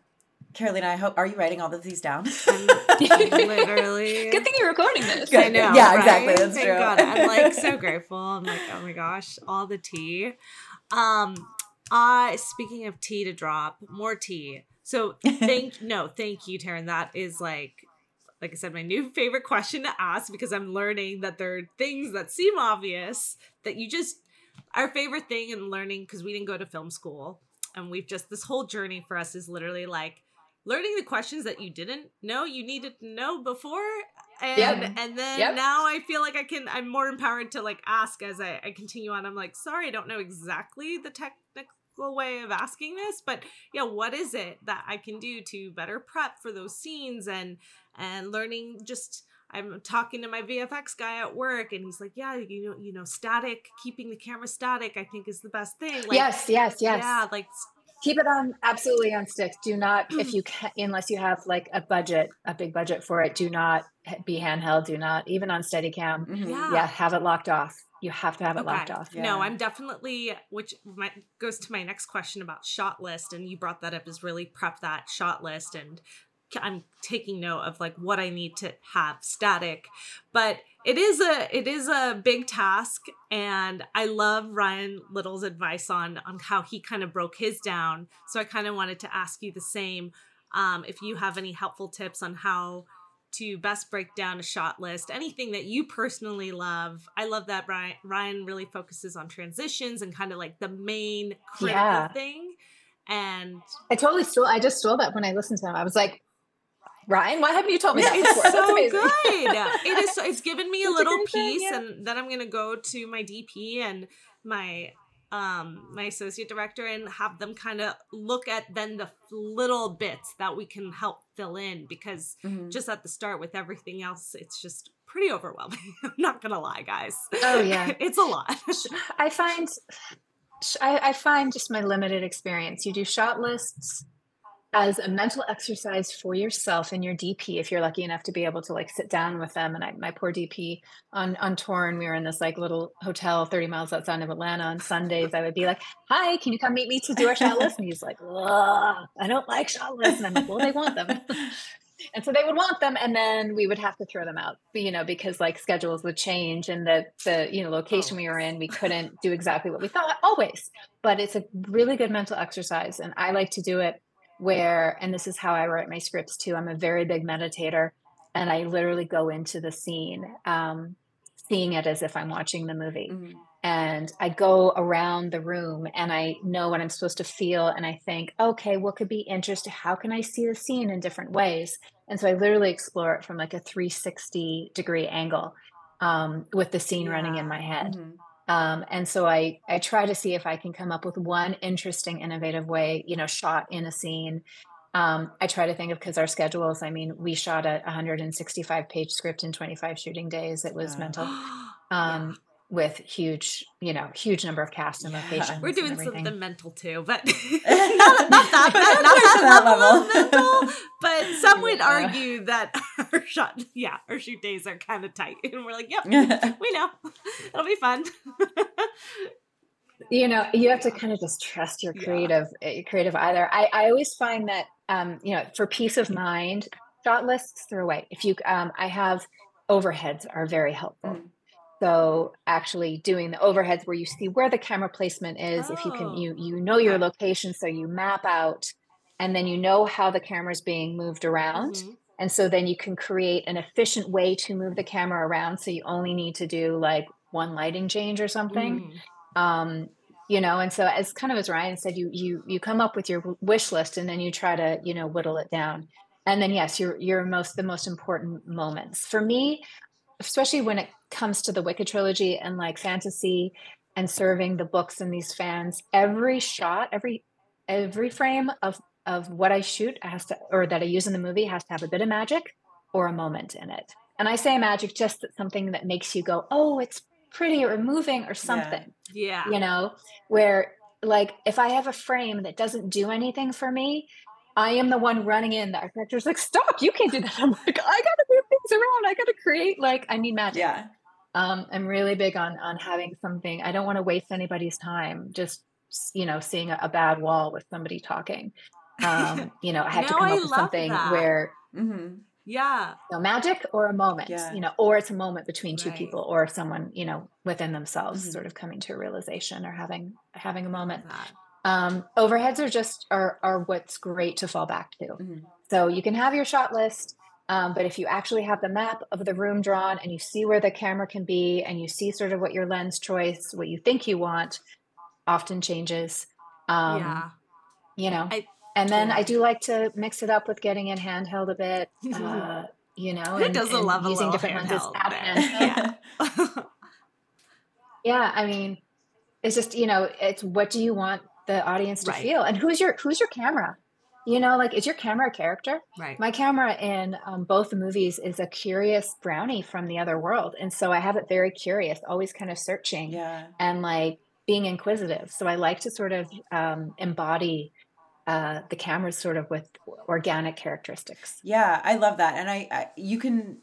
Carolina, I hope are you writing all of these down? Literally. Good thing you're recording this. Good. I know. Yeah, right? exactly, that's Thank true. God. I'm like so grateful. I'm like, oh my gosh, all the tea. Um, I speaking of tea to drop, more tea. So thank no, thank you, Taryn. That is like like I said, my new favorite question to ask because I'm learning that there are things that seem obvious that you just our favorite thing in learning because we didn't go to film school and we've just this whole journey for us is literally like learning the questions that you didn't know you needed to know before and Yep. and then Yep. now i feel like i can i'm more empowered to like ask as I, I continue on i'm like sorry i don't know exactly the technical way of asking this but yeah what is it that i can do to better prep for those scenes and and learning just I'm talking to my VFX guy at work, and he's like, "Yeah, you know, you know, static, keeping the camera static, I think is the best thing." Like, yes, yes, yes. yeah, like Keep it on absolutely on sticks. Do not, if you can, unless you have like a budget, a big budget for it, do not be handheld. Do not, even on Steadicam. Mhm. yeah, Yeah, have it locked off. You have to have it Okay. locked off. Yeah. No, I'm definitely, which my, goes to my next question about shot list, and you brought that up is really prep that shot list, and I'm taking note of like what I need to have static, but it is a it is a big task, and I love Ryan Little's advice on on how he kind of broke his down. So I kind of wanted to ask you the same, um, if you have any helpful tips on how to best break down a shot list anything that you personally love i love that ryan, ryan really focuses on transitions and kind of like the main critical Yeah. thing and I totally stole. I just stole that when I listened to him. I was like, Ryan, why haven't you told me that it's before? That's so amazing. good it is so, it's given me a little piece yeah. and then i'm gonna go to my dp and my um my associate director and have them kind of look at then the little bits that we can help fill in because Mhm. just at the start with everything else it's just pretty overwhelming i'm not gonna lie guys Oh, yeah. it's a lot I find, I, I find just my limited experience. You do shot lists as a mental exercise for yourself and your DP. If you're lucky enough to be able to like sit down with them, and I, my poor DP on on Torn, and we were in this like little hotel 30 miles outside of Atlanta on Sundays. I would be like, "Hi, can you come meet me to do our shot list?" And he's like, "I don't like shot lists," and I'm like, "Well, they want them." And so they would want them, and then we would have to throw them out, you know, because like schedules would change, and the the you know location we were in, we couldn't do exactly what we thought always. But it's a really good mental exercise, and I like to do it where, and this is how I write my scripts too. I'm a very big meditator, and I literally go into the scene, um, seeing it as if I'm watching the movie Mhm. and I go around the room and I know what I'm supposed to feel and I think, okay, what could be interesting? How can I see the scene in different ways? And so I literally explore it from like a 360 degree angle um, with the scene running in my head. Mhm. Um, and so I I try to see if I can come up with one interesting, innovative way, you know, shot in a scene. Um, I try to think of because our schedules. I mean, we shot a 165 page script in 25 shooting days. It was Wow. mental um, with huge, you know, huge number of cast and Yeah. locations. We're doing and everything. something mental too, but not, not that, Not not that that level, of mental. But some would argue that our shot, yeah, our shoot days are kind of tight, and we're like, yep, we know, it'll be fun. you know you have to kind of just trust your creative uh, your creative either i i always find that um you know for peace of mind shot lists throw away if you um i have overheads are very helpful Mm. So actually doing the overheads where you see where the camera placement is if you can Oh, you you know your location so you map out and then you know how the camera is being moved around Mhm. and so then you can create an efficient way to move the camera around so you only need to do like one lighting change or something. Mm. um, you know and so as kind of as ryan said you you you come up with your wish list and then you try to you know whittle it down. And then yes your your most the most important moments. For me especially when it comes to the wicked trilogy and like fantasy and serving the books and these fans every shot every every frame of of what i shoot has to or that i use in the movie has to have a bit of magic or a moment in it. And i say magic just something that makes you go oh it's pretty or moving or something. Yeah. you know where like if i have a frame that doesn't do anything for me i am the one running in the director's like stop you can't do that i'm like i gotta move things around i gotta create like i need magic Yeah. um i'm really big on on having something i don't want to waste anybody's time just you know seeing a, a bad wall with somebody talking um you know i had to come I up with something that. where hmm Yeah. you know, magic or a moment Yeah. you know or it's a moment between two Right. people or someone you know within themselves Mhm. sort of coming to a realization or having having a moment That. Um, overheads are just are are what's great to fall back to. Mhm. So you can have your shot list, um, but if you actually have the map of the room drawn and you see where the camera can be and you see sort of what your lens choice, what you think you want, often changes. Um, yeah. You know, I- and then yeah. I do like to mix it up with getting in handheld a bit. Uh, you know, and, doesn't and love using different lenses handheld at there? handheld. Yeah. yeah i mean it's just you know it's what do you want the audience to Right. feel and who's your who's your camera you know like is your camera a character right. my camera in um, both the movies is a curious brownie from the other world and so i have it very curious always kind of searching Yeah. and like being inquisitive so i like to sort of um, embody uh, the cameras sort of with organic characteristics Yeah, I love that. And I, I you can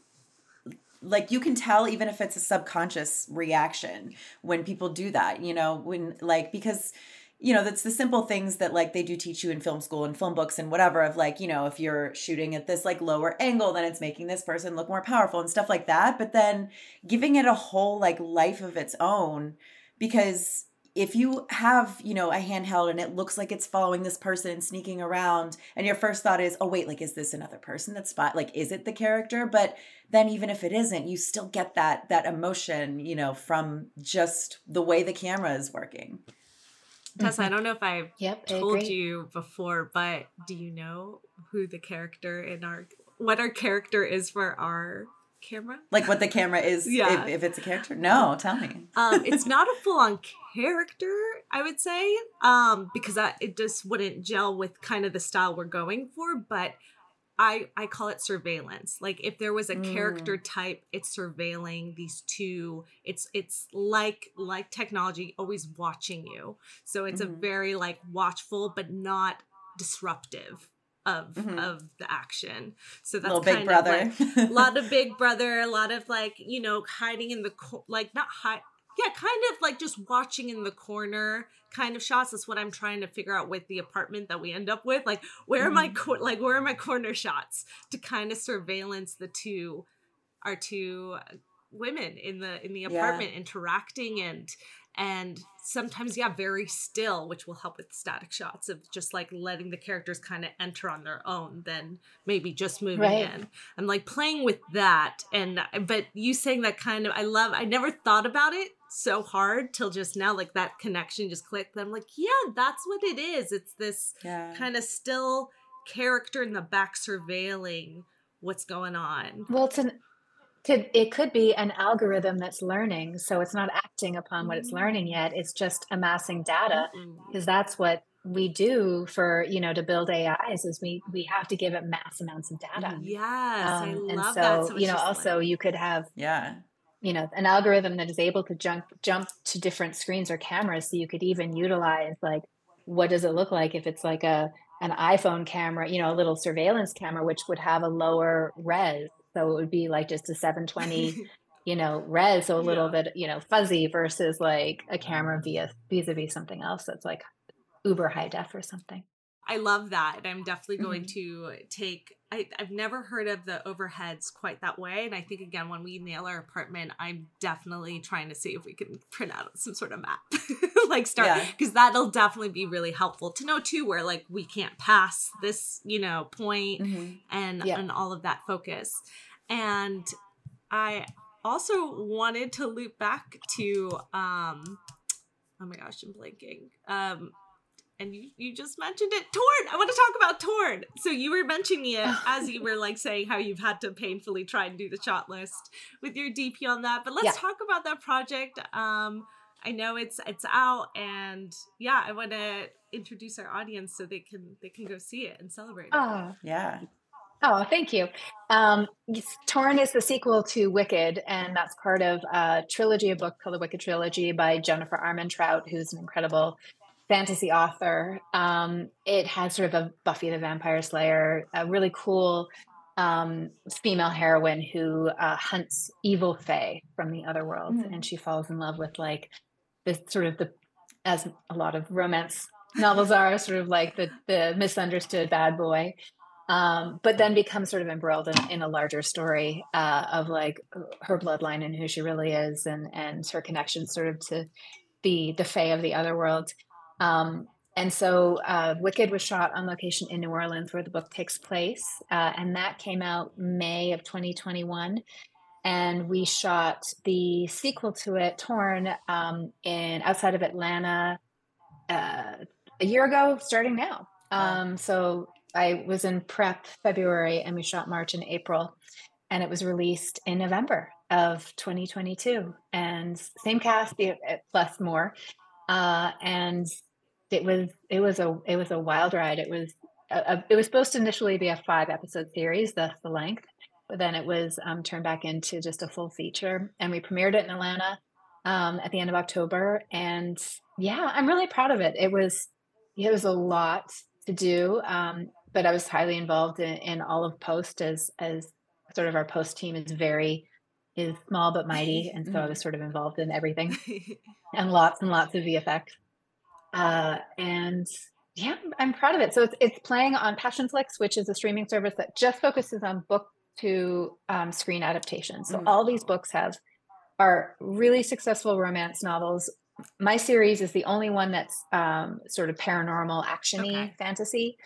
like you can tell even if it's a subconscious reaction when people do that, you know, when like because you know, that's the simple things that like they do teach you in film school and film books and whatever of like, you know, if you're shooting at this like lower angle, then it's making this person look more powerful and stuff like that. But then giving it a whole like life of its own because if you have you know a handheld and it looks like it's following this person and sneaking around and your first thought is oh wait like is this another person that's spot like is it the character but then even if it isn't you still get that that emotion you know from just the way the camera is working Tessa, I don't know if I've yep told agree. you before, but do you know who the character in our what our character is for our camera? like what the camera is Yeah. if, if it's a character no tell me um, it's not a full on character, I would say, um, because I, it just wouldn't gel with kind of the style we're going for. But I I call it surveillance. Like if there was a character type, it's surveilling these two. It's it's like like technology always watching you. So it's a Mhm. very like watchful, but not disruptive of Mhm. of the action. So that's little big kind brother of like, a lot of big brother a lot of like you know hiding in the co- like not hide yeah kind of like just watching in the corner kind of shots that's what i'm trying to figure out with the apartment that we end up with like where are my Mm-hmm. cor- like where are my corner shots to kind of surveillance the two our two women in the in the Yeah. apartment interacting and and sometimes yeah very still which will help with static shots of just like letting the characters kind of enter on their own then maybe just moving Right. in. I'm like playing with that and but you saying that kind of i love i never thought about it so hard till just now like that connection just clicked i'm like yeah that's what it is. It's this yeah. kind of still character in the back surveilling what's going on. Well, it's an could it could be an algorithm that's learning, so it's not acting upon what it's learning yet. It's just amassing data because that's what we do for you know to build AIs is we we have to give it mass amounts of data. yes i Um, and love so, that so you know also like- you could have yeah you know an algorithm that is able to jump jump to different screens or cameras so you could even utilize like what does it look like if it's like a an iphone camera you know a little surveillance camera which would have a lower res so it would be like just a 720 you know res so a little Yeah. bit you know fuzzy versus like a camera via vis-a-vis something else that's like uber high def or something I love that. And I'm definitely going Mm-hmm. to take I, I've never heard of the overheads quite that way. And I think again when we nail our apartment, I'm definitely trying to see if we can print out some sort of map. like start Yeah. because that'll definitely be really helpful to know too where like we can't pass this, you know, point Mhm. and Yeah. and all of that focus. And I also wanted to loop back to um oh my gosh, I'm blanking. Um, and you, you just mentioned it torn i want to talk about torn so you were mentioning it as you were like saying how you've had to painfully try and do the shot list with your dp on that but let's Yeah. talk about that project um i know it's it's out and yeah i want to introduce our audience so they can they can go see it and celebrate it. Oh, Yeah. Oh, thank you. Um, Torn is the sequel to Wicked, and that's part of a trilogy, a book called the Wicked Trilogy by Jennifer Armentrout, who's an incredible fantasy author. Um, it has sort of a Buffy the Vampire Slayer, a really cool um, female heroine who uh, hunts evil fae from the other world, Mm. and she falls in love with like this sort of the, as a lot of romance novels are, sort of like the the misunderstood bad boy um, but then becomes sort of embroiled in, in a larger story uh, of like her bloodline and who she really is and and her connection sort of to the the fae of the other world um, and so uh, wicked was shot on location in new orleans where the book takes place uh, and that came out may of 2021 and we shot the sequel to it torn um, in outside of atlanta uh, a year ago starting now. Um, so I was in prep February and we shot March and April, and it was released in November of 2022. And same cast, eh, plus more, uh, and it was it was a it was a wild ride. It was a, a, it was supposed to initially be a five episode series, thus the length, but then it was um, turned back into just a full feature, and we premiered it in Atlanta um, at the end of October. And yeah, I'm really proud of it. It was it was a lot to do. Um, but I was highly involved in, in all of post as as sort of our post team is very is small but mighty, and so I was sort of involved in everything and lots and lots of VFX. Uh, and yeah, I'm proud of it. So it's it's playing on Passionflix, which is a streaming service that just focuses on book to um, screen adaptations. So Mm. all these books have are really successful romance novels. My series is the only one that's um, sort of paranormal actiony Okay. fantasy.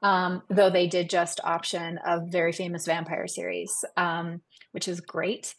Um, though they did just option a very famous vampire series, um, which is great.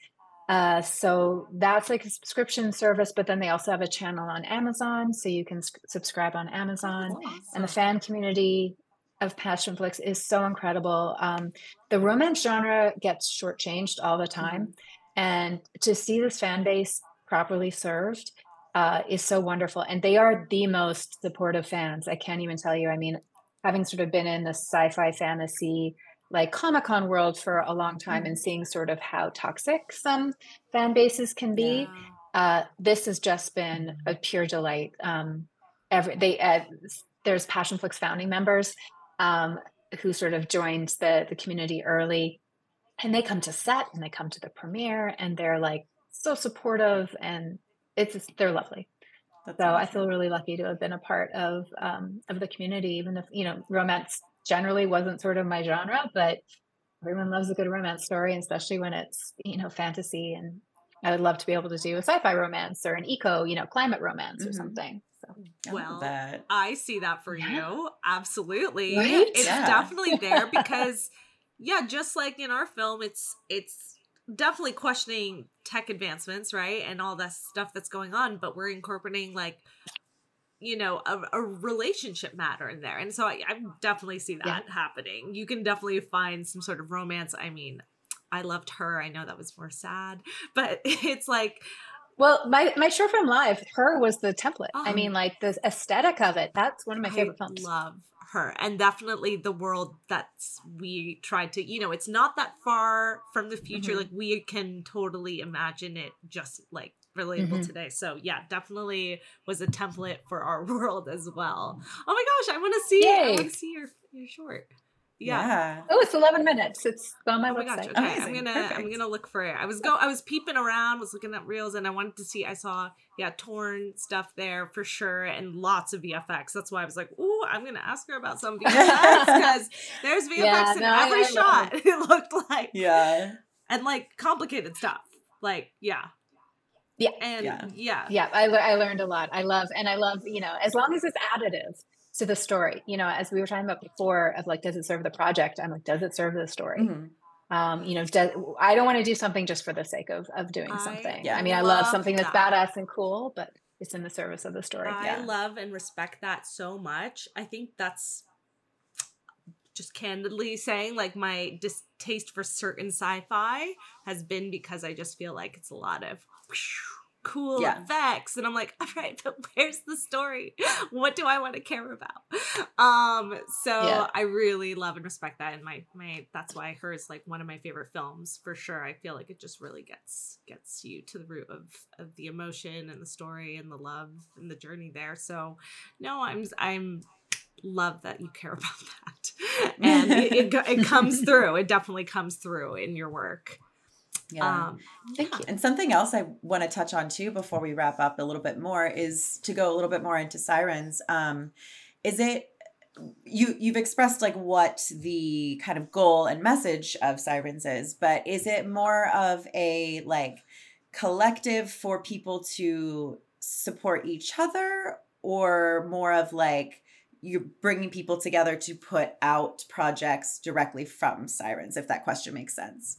Uh, so that's like a subscription service, but then they also have a channel on Amazon, so you can s- subscribe on Amazon. And the fan community of Passionflix is so incredible. Um, the romance genre gets shortchanged all the time, and to see this fan base properly served uh, is so wonderful. And they are the most supportive fans. I can't even tell you. I mean, having sort of been in the sci-fi fantasy like Comic Con world for a long time and seeing sort of how toxic some fan bases can be. Uh, this has just been a pure delight. Um, every they uh, there's Passionflix founding members um, who sort of joined the the community early, and they come to set and they come to the premiere and they're like so supportive and it's just- they're lovely. That's So I feel really lucky to have been a part of um, of the community, even if you know romance generally wasn't sort of my genre, but everyone loves a good romance story, especially when it's you know fantasy. And I would love to be able to do a sci-fi romance or an eco, you know, climate romance or Mhm. something. So I Well, that. I see that for Yeah. you. Absolutely. Right? It's Yeah. definitely there because yeah, just like in our film, it's it's definitely questioning tech advancements, right? And all that stuff that's going on, but we're incorporating like you know a, a relationship matter in there and so I, I definitely see that happening you can definitely find some sort of romance i mean i loved her i know that was more sad but it's like Well, my my short film live, her was the template. I Oh. mean, like the aesthetic of it. That's one of my I favorite films. love her and definitely the world that's we tried to you know it's not that far from the future Mhm. like we can totally imagine it just like relatable Mhm. today so yeah definitely was a template for our world as well oh my gosh i want to see i want to see your your short yeah, Yeah. Oh, it's eleven minutes. It's on my Oh my website. gosh! Okay, I'm gonna I'm gonna look for it. I was go I was peeping around, was looking at reels, and I wanted to see. I saw yeah, torn stuff there for sure, and lots of VFX. That's why I was like, ooh, I'm gonna ask her about some VFX because there's VFX Yeah, in no, every I love shot. It looked like Yeah. and like complicated stuff. Like yeah, Yeah. and Yeah. yeah, yeah I, lear- I learned a lot i love and i love you know as long as it's additive to the story you know as we were talking about before of like does it serve the project i'm like does it serve the story Mhm. um you know does, i don't want to do something just for the sake of of doing I something Yeah. i mean i love love something that's that. badass and cool but it's in the service of the story. I Yeah. love and respect that so much. I think that's just candidly saying like my distaste for certain sci-fi has been because I just feel like it's a lot of cool Yeah. effects and I'm like, all right, but where's the story? What do I want to care about? Um so Yeah. I really love and respect that and my my that's why her is like one of my favorite films for sure. I feel like it just really gets gets you to the root of of the emotion and the story and the love and the journey there. So no, I'm I'm love that you care about that and it, it, it comes through it definitely comes through in your work Yeah. um Thank you. And something else I want to touch on too before we wrap up a little bit more is to go a little bit more into Scirens. Um, is it you you've expressed like what the kind of goal and message of Scirens is, but is it more of a like collective for people to support each other or more of like you're bringing people together to put out projects directly from Scirens if that question makes sense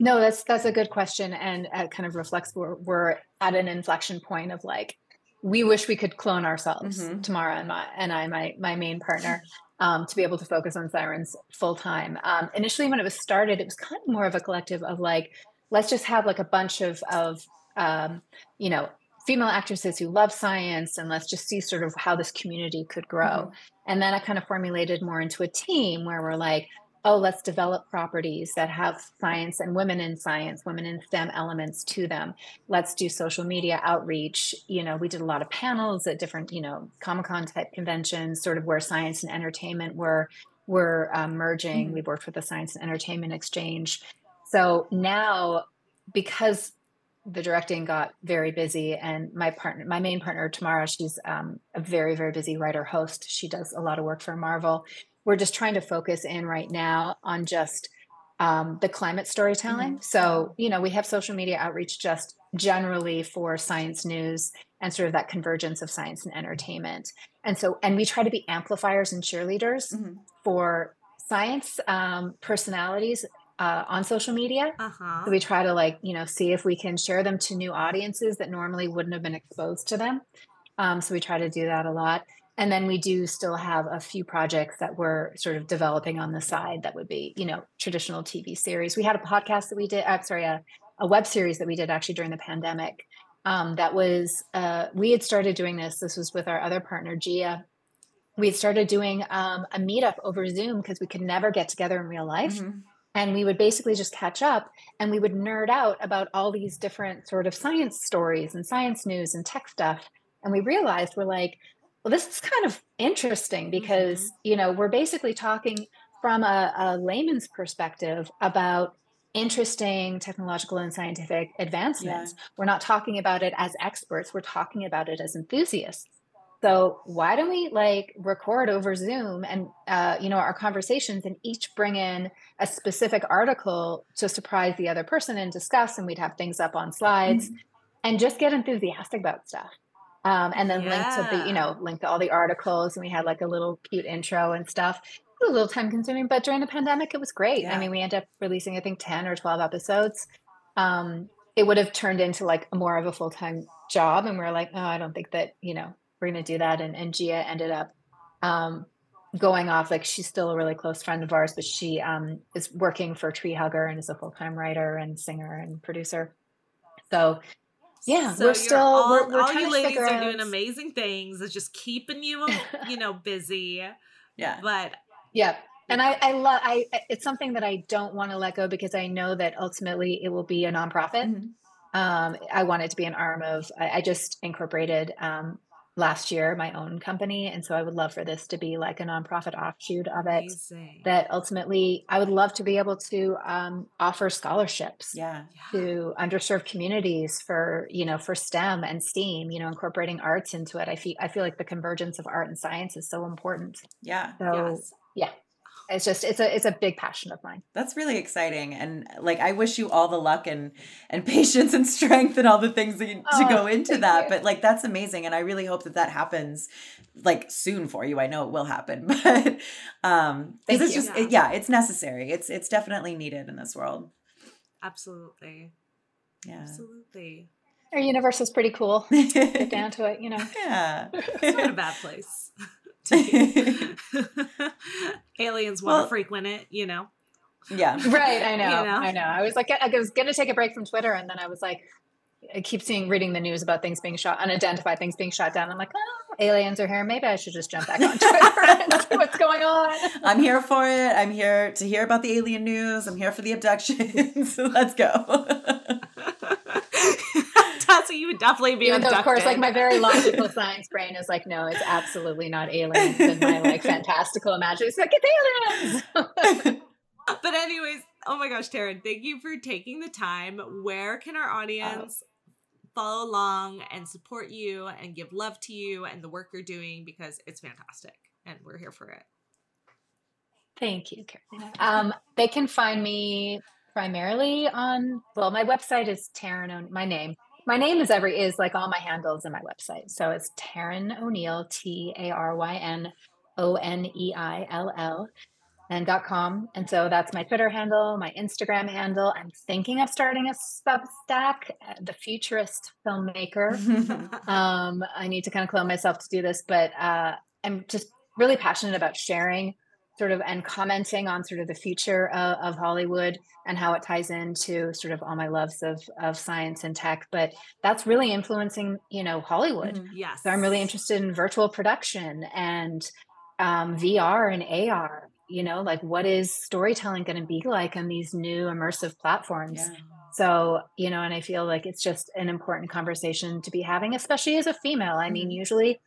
No, that's that's a good question, and it kind of reflects we're we're at an inflection point of like we wish we could clone ourselves, Mhm. Tamara and my and I, my my main partner, um, to be able to focus on Scirens full time. Um, initially, when it was started, it was kind of more of a collective of like let's just have like a bunch of of um, you know female actresses who love science, and let's just see sort of how this community could grow. And then I kind of formulated more into a team where we're like oh, let's develop properties that have science and women in science, women in STEM elements to them. Let's do social media outreach. You know, we did a lot of panels at different, you know, Comic Con type conventions, sort of where science and entertainment were were um, merging. Mhm. We worked with the Science and Entertainment Exchange. So now, because the directing got very busy and my partner my main partner tamara she's um, a very very busy writer host she does a lot of work for marvel we're just trying to focus in right now on just um, the climate storytelling so you know we have social media outreach just generally for science news and sort of that convergence of science and entertainment and so and we try to be amplifiers and cheerleaders Mhm. for science um, personalities uh, on social media uh-huh so we try to like, you know, see if we can share them to new audiences that normally wouldn't have been exposed to them. Um, so we try to do that a lot. And then we do still have a few projects that we're sort of developing on the side that would be, you know, traditional TV series. We had a podcast that we did, I'm sorry, a, a web series that we did actually during the pandemic. Um, that was, uh, we had started doing this. This was with our other partner, Gia. We had started doing um, a meetup over Zoom because we could never get together in real life Mhm. and we would basically just catch up and we would nerd out about all these different sort of science stories and science news and tech stuff and we realized we're like well this is kind of interesting because you know we're basically talking from a, a layman's perspective about interesting technological and scientific advancements. We're not talking about it as experts we're talking about it as enthusiasts. So why don't we like record over Zoom and uh, you know our conversations and each bring in a specific article to surprise the other person and discuss, and we'd have things up on slides and just get enthusiastic about stuff. Um, and then link to the you know link to all the articles, and we had like a little cute intro and stuff. It was a little time consuming, but during the pandemic, it was great. Yeah. I mean, we ended up releasing I think ten or twelve episodes. Um, it would have turned into like more of a full time job, and we are like, oh, I don't think that you know we're going to do that. And, and Gia ended up um, going off. Like she's still a really close friend of ours, but she um, is working for Tree Hugger and is a full time writer and singer and producer. So yeah, So we're still all, we're, we're all you ladies figure are doing amazing things. It's just keeping you, you know, busy. yeah But Yeah. And I, I love, I, it's something that I don't want to let go because I know that ultimately it will be a nonprofit. Mhm. Um, I want it to be an arm of, I, I just incorporated um, last year my own company. And so I would love for this to be like a nonprofit offshoot of it. amazing. That ultimately I would love to be able to um, offer scholarships yeah to underserved communities for you know for STEM and STEAM. You know, incorporating arts into it. I feel I feel like the convergence of art and science is so important. yeah So Yes. yeah, it's just it's a it's a big passion of mine. That's really exciting, and like I wish you all the luck and and patience and strength and all the things that you, to Oh, go into that. you. But like that's amazing, and I really hope that that happens like soon for you. I know it will happen, but um, Thank because it's you. just it- yeah, it's necessary. It's it's definitely needed in this world. Absolutely. Yeah. Absolutely. Our universe is pretty cool. Get down to it, you know. Yeah. It's not a bad place. To. Aliens want Well- frequent it, you know. yeah. Right, I know, You know? I know. I was like, I was gonna take a break from Twitter, and then I was like, I keep seeing, reading the news about things being shot, unidentified things being shot down. I'm like, oh, aliens are here. Maybe I should just jump back on Twitter and see what's going on. I'm here for it. I'm here to hear about the alien news. I'm here for the abductions. Let's go. Tassie, you would definitely be Even though, of course, like my very logical science brain is like, no, it's absolutely not aliens. And my like fantastical imagination is like, it's aliens. But anyways, oh my gosh, Taryn, thank you for taking the time. Where can our audience follow along and support you and give love to you and the work you're doing because it's fantastic and we're here for it. Thank you, Carolina. Um, they can find me primarily on well, my website is Taryn. My name, my name is every is like all my handles in my website. So it's Taryn O'Neill, T A R Y N O N E I L L, and dot com. And so that's my Twitter handle, my Instagram handle. I'm thinking of starting a Substack, uh, the Futurist Filmmaker um, I need to kind of clone myself to do this, but uh, I'm just really passionate about sharing sort of and commenting on sort of the future of, of Hollywood and how it ties into sort of all my loves of of science and tech. But that's really influencing, you know, Hollywood. Mhm. Yes. So I'm really interested in virtual production and um, VR and AR. You know, like what is storytelling going to be like on these new immersive platforms? Yeah. So, you know, and I feel like it's just an important conversation to be having, especially as a female. I mean, usually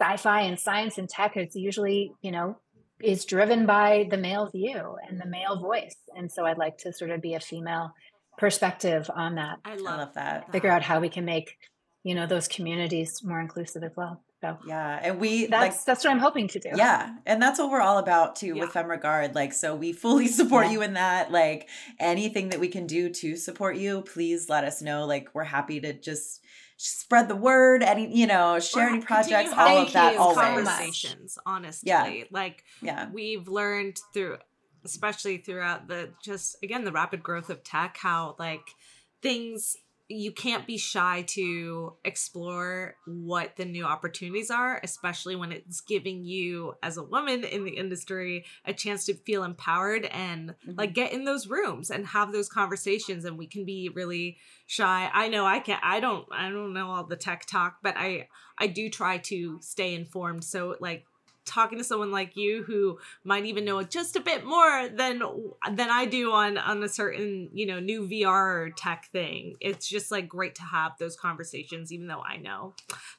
sci fi and science and tech, it's usually, you know, is driven by the male view and the male voice. And so I'd like to sort of be a female perspective on that, I I love, love that. figure out how we can make, you know, those communities more inclusive as well. So Yeah. And we that's like that's what I'm hoping to do. Yeah, and that's what we're all about too Yeah. with Femme Regard. Like, so we fully support Yeah. you in that. Like, anything that we can do to support you, please let us know. Like, we're happy to just spread the word. Any, you know, share any projects, all of that. Always, Conversations, honestly. Yeah. Like yeah, we've learned through especially throughout the just again the rapid growth of tech how like things you can't be shy to explore what the new opportunities are especially when it's giving you as a woman in the industry a chance to feel empowered and mm-hmm. like get in those rooms and have those conversations and we can be really shy. I know i can't i don't i don't know all the tech talk but i i do try to stay informed. So like talking to someone like you who might even know just a bit more than than I do on on a certain you know new VR tech thing. It's just like great to have those conversations, even though I know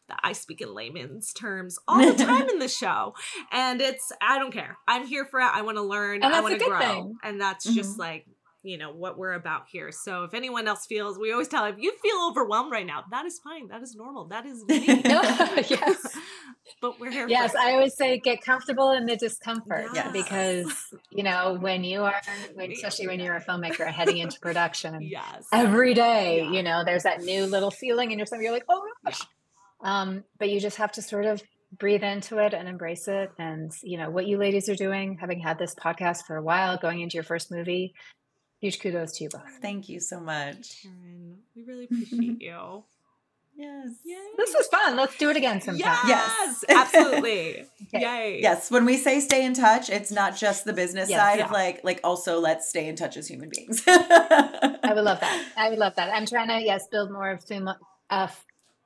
that I speak in layman's terms all the time in the show, and it's I don't care. I'm here for it. I want to learn. I want to grow, thing. and that's Mhm. just like you know what we're about here. So if anyone else feels, we always tell if you feel overwhelmed right now, that is fine. That is normal. That is me. Yes. But we're here. Yes, for. I always say get comfortable in the discomfort Yes. because you know when you are, when, especially when you're a filmmaker heading into production, yes. every day, Yeah. you know, there's that new little feeling in your stomach. You're like, oh gosh. Um, but you just have to sort of breathe into it and embrace it. And you know what you ladies are doing, having had this podcast for a while, going into your first movie. Huge kudos to you both. thank you so much. Taryn, we really appreciate you. Yes. This was fun. Let's do it again sometime. Yes, Yes. absolutely. Okay. Yay. Yes, when we say stay in touch, it's not just the business Yes. side Yeah. of like like also let's stay in touch as human beings. I would love that. I would love that. I'm trying to yes build more of fem- a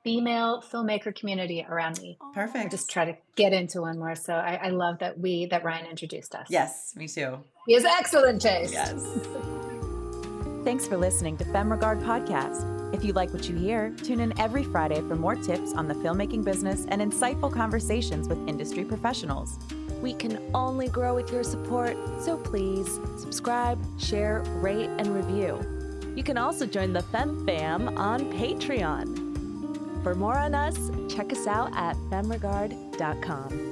female filmmaker community around me. I Perfect. just try to get into one more. So I, I love that we that Ryan introduced us. yes, me too. he has excellent taste. Yes. Thanks for listening to Femme Regard Podcast. If you like what you hear, tune in every Friday for more tips on the filmmaking business and insightful conversations with industry professionals. We can only grow with your support, so please subscribe, share, rate, and review. You can also join the Fem Fam on Patreon. For more on us, check us out at femregard.com.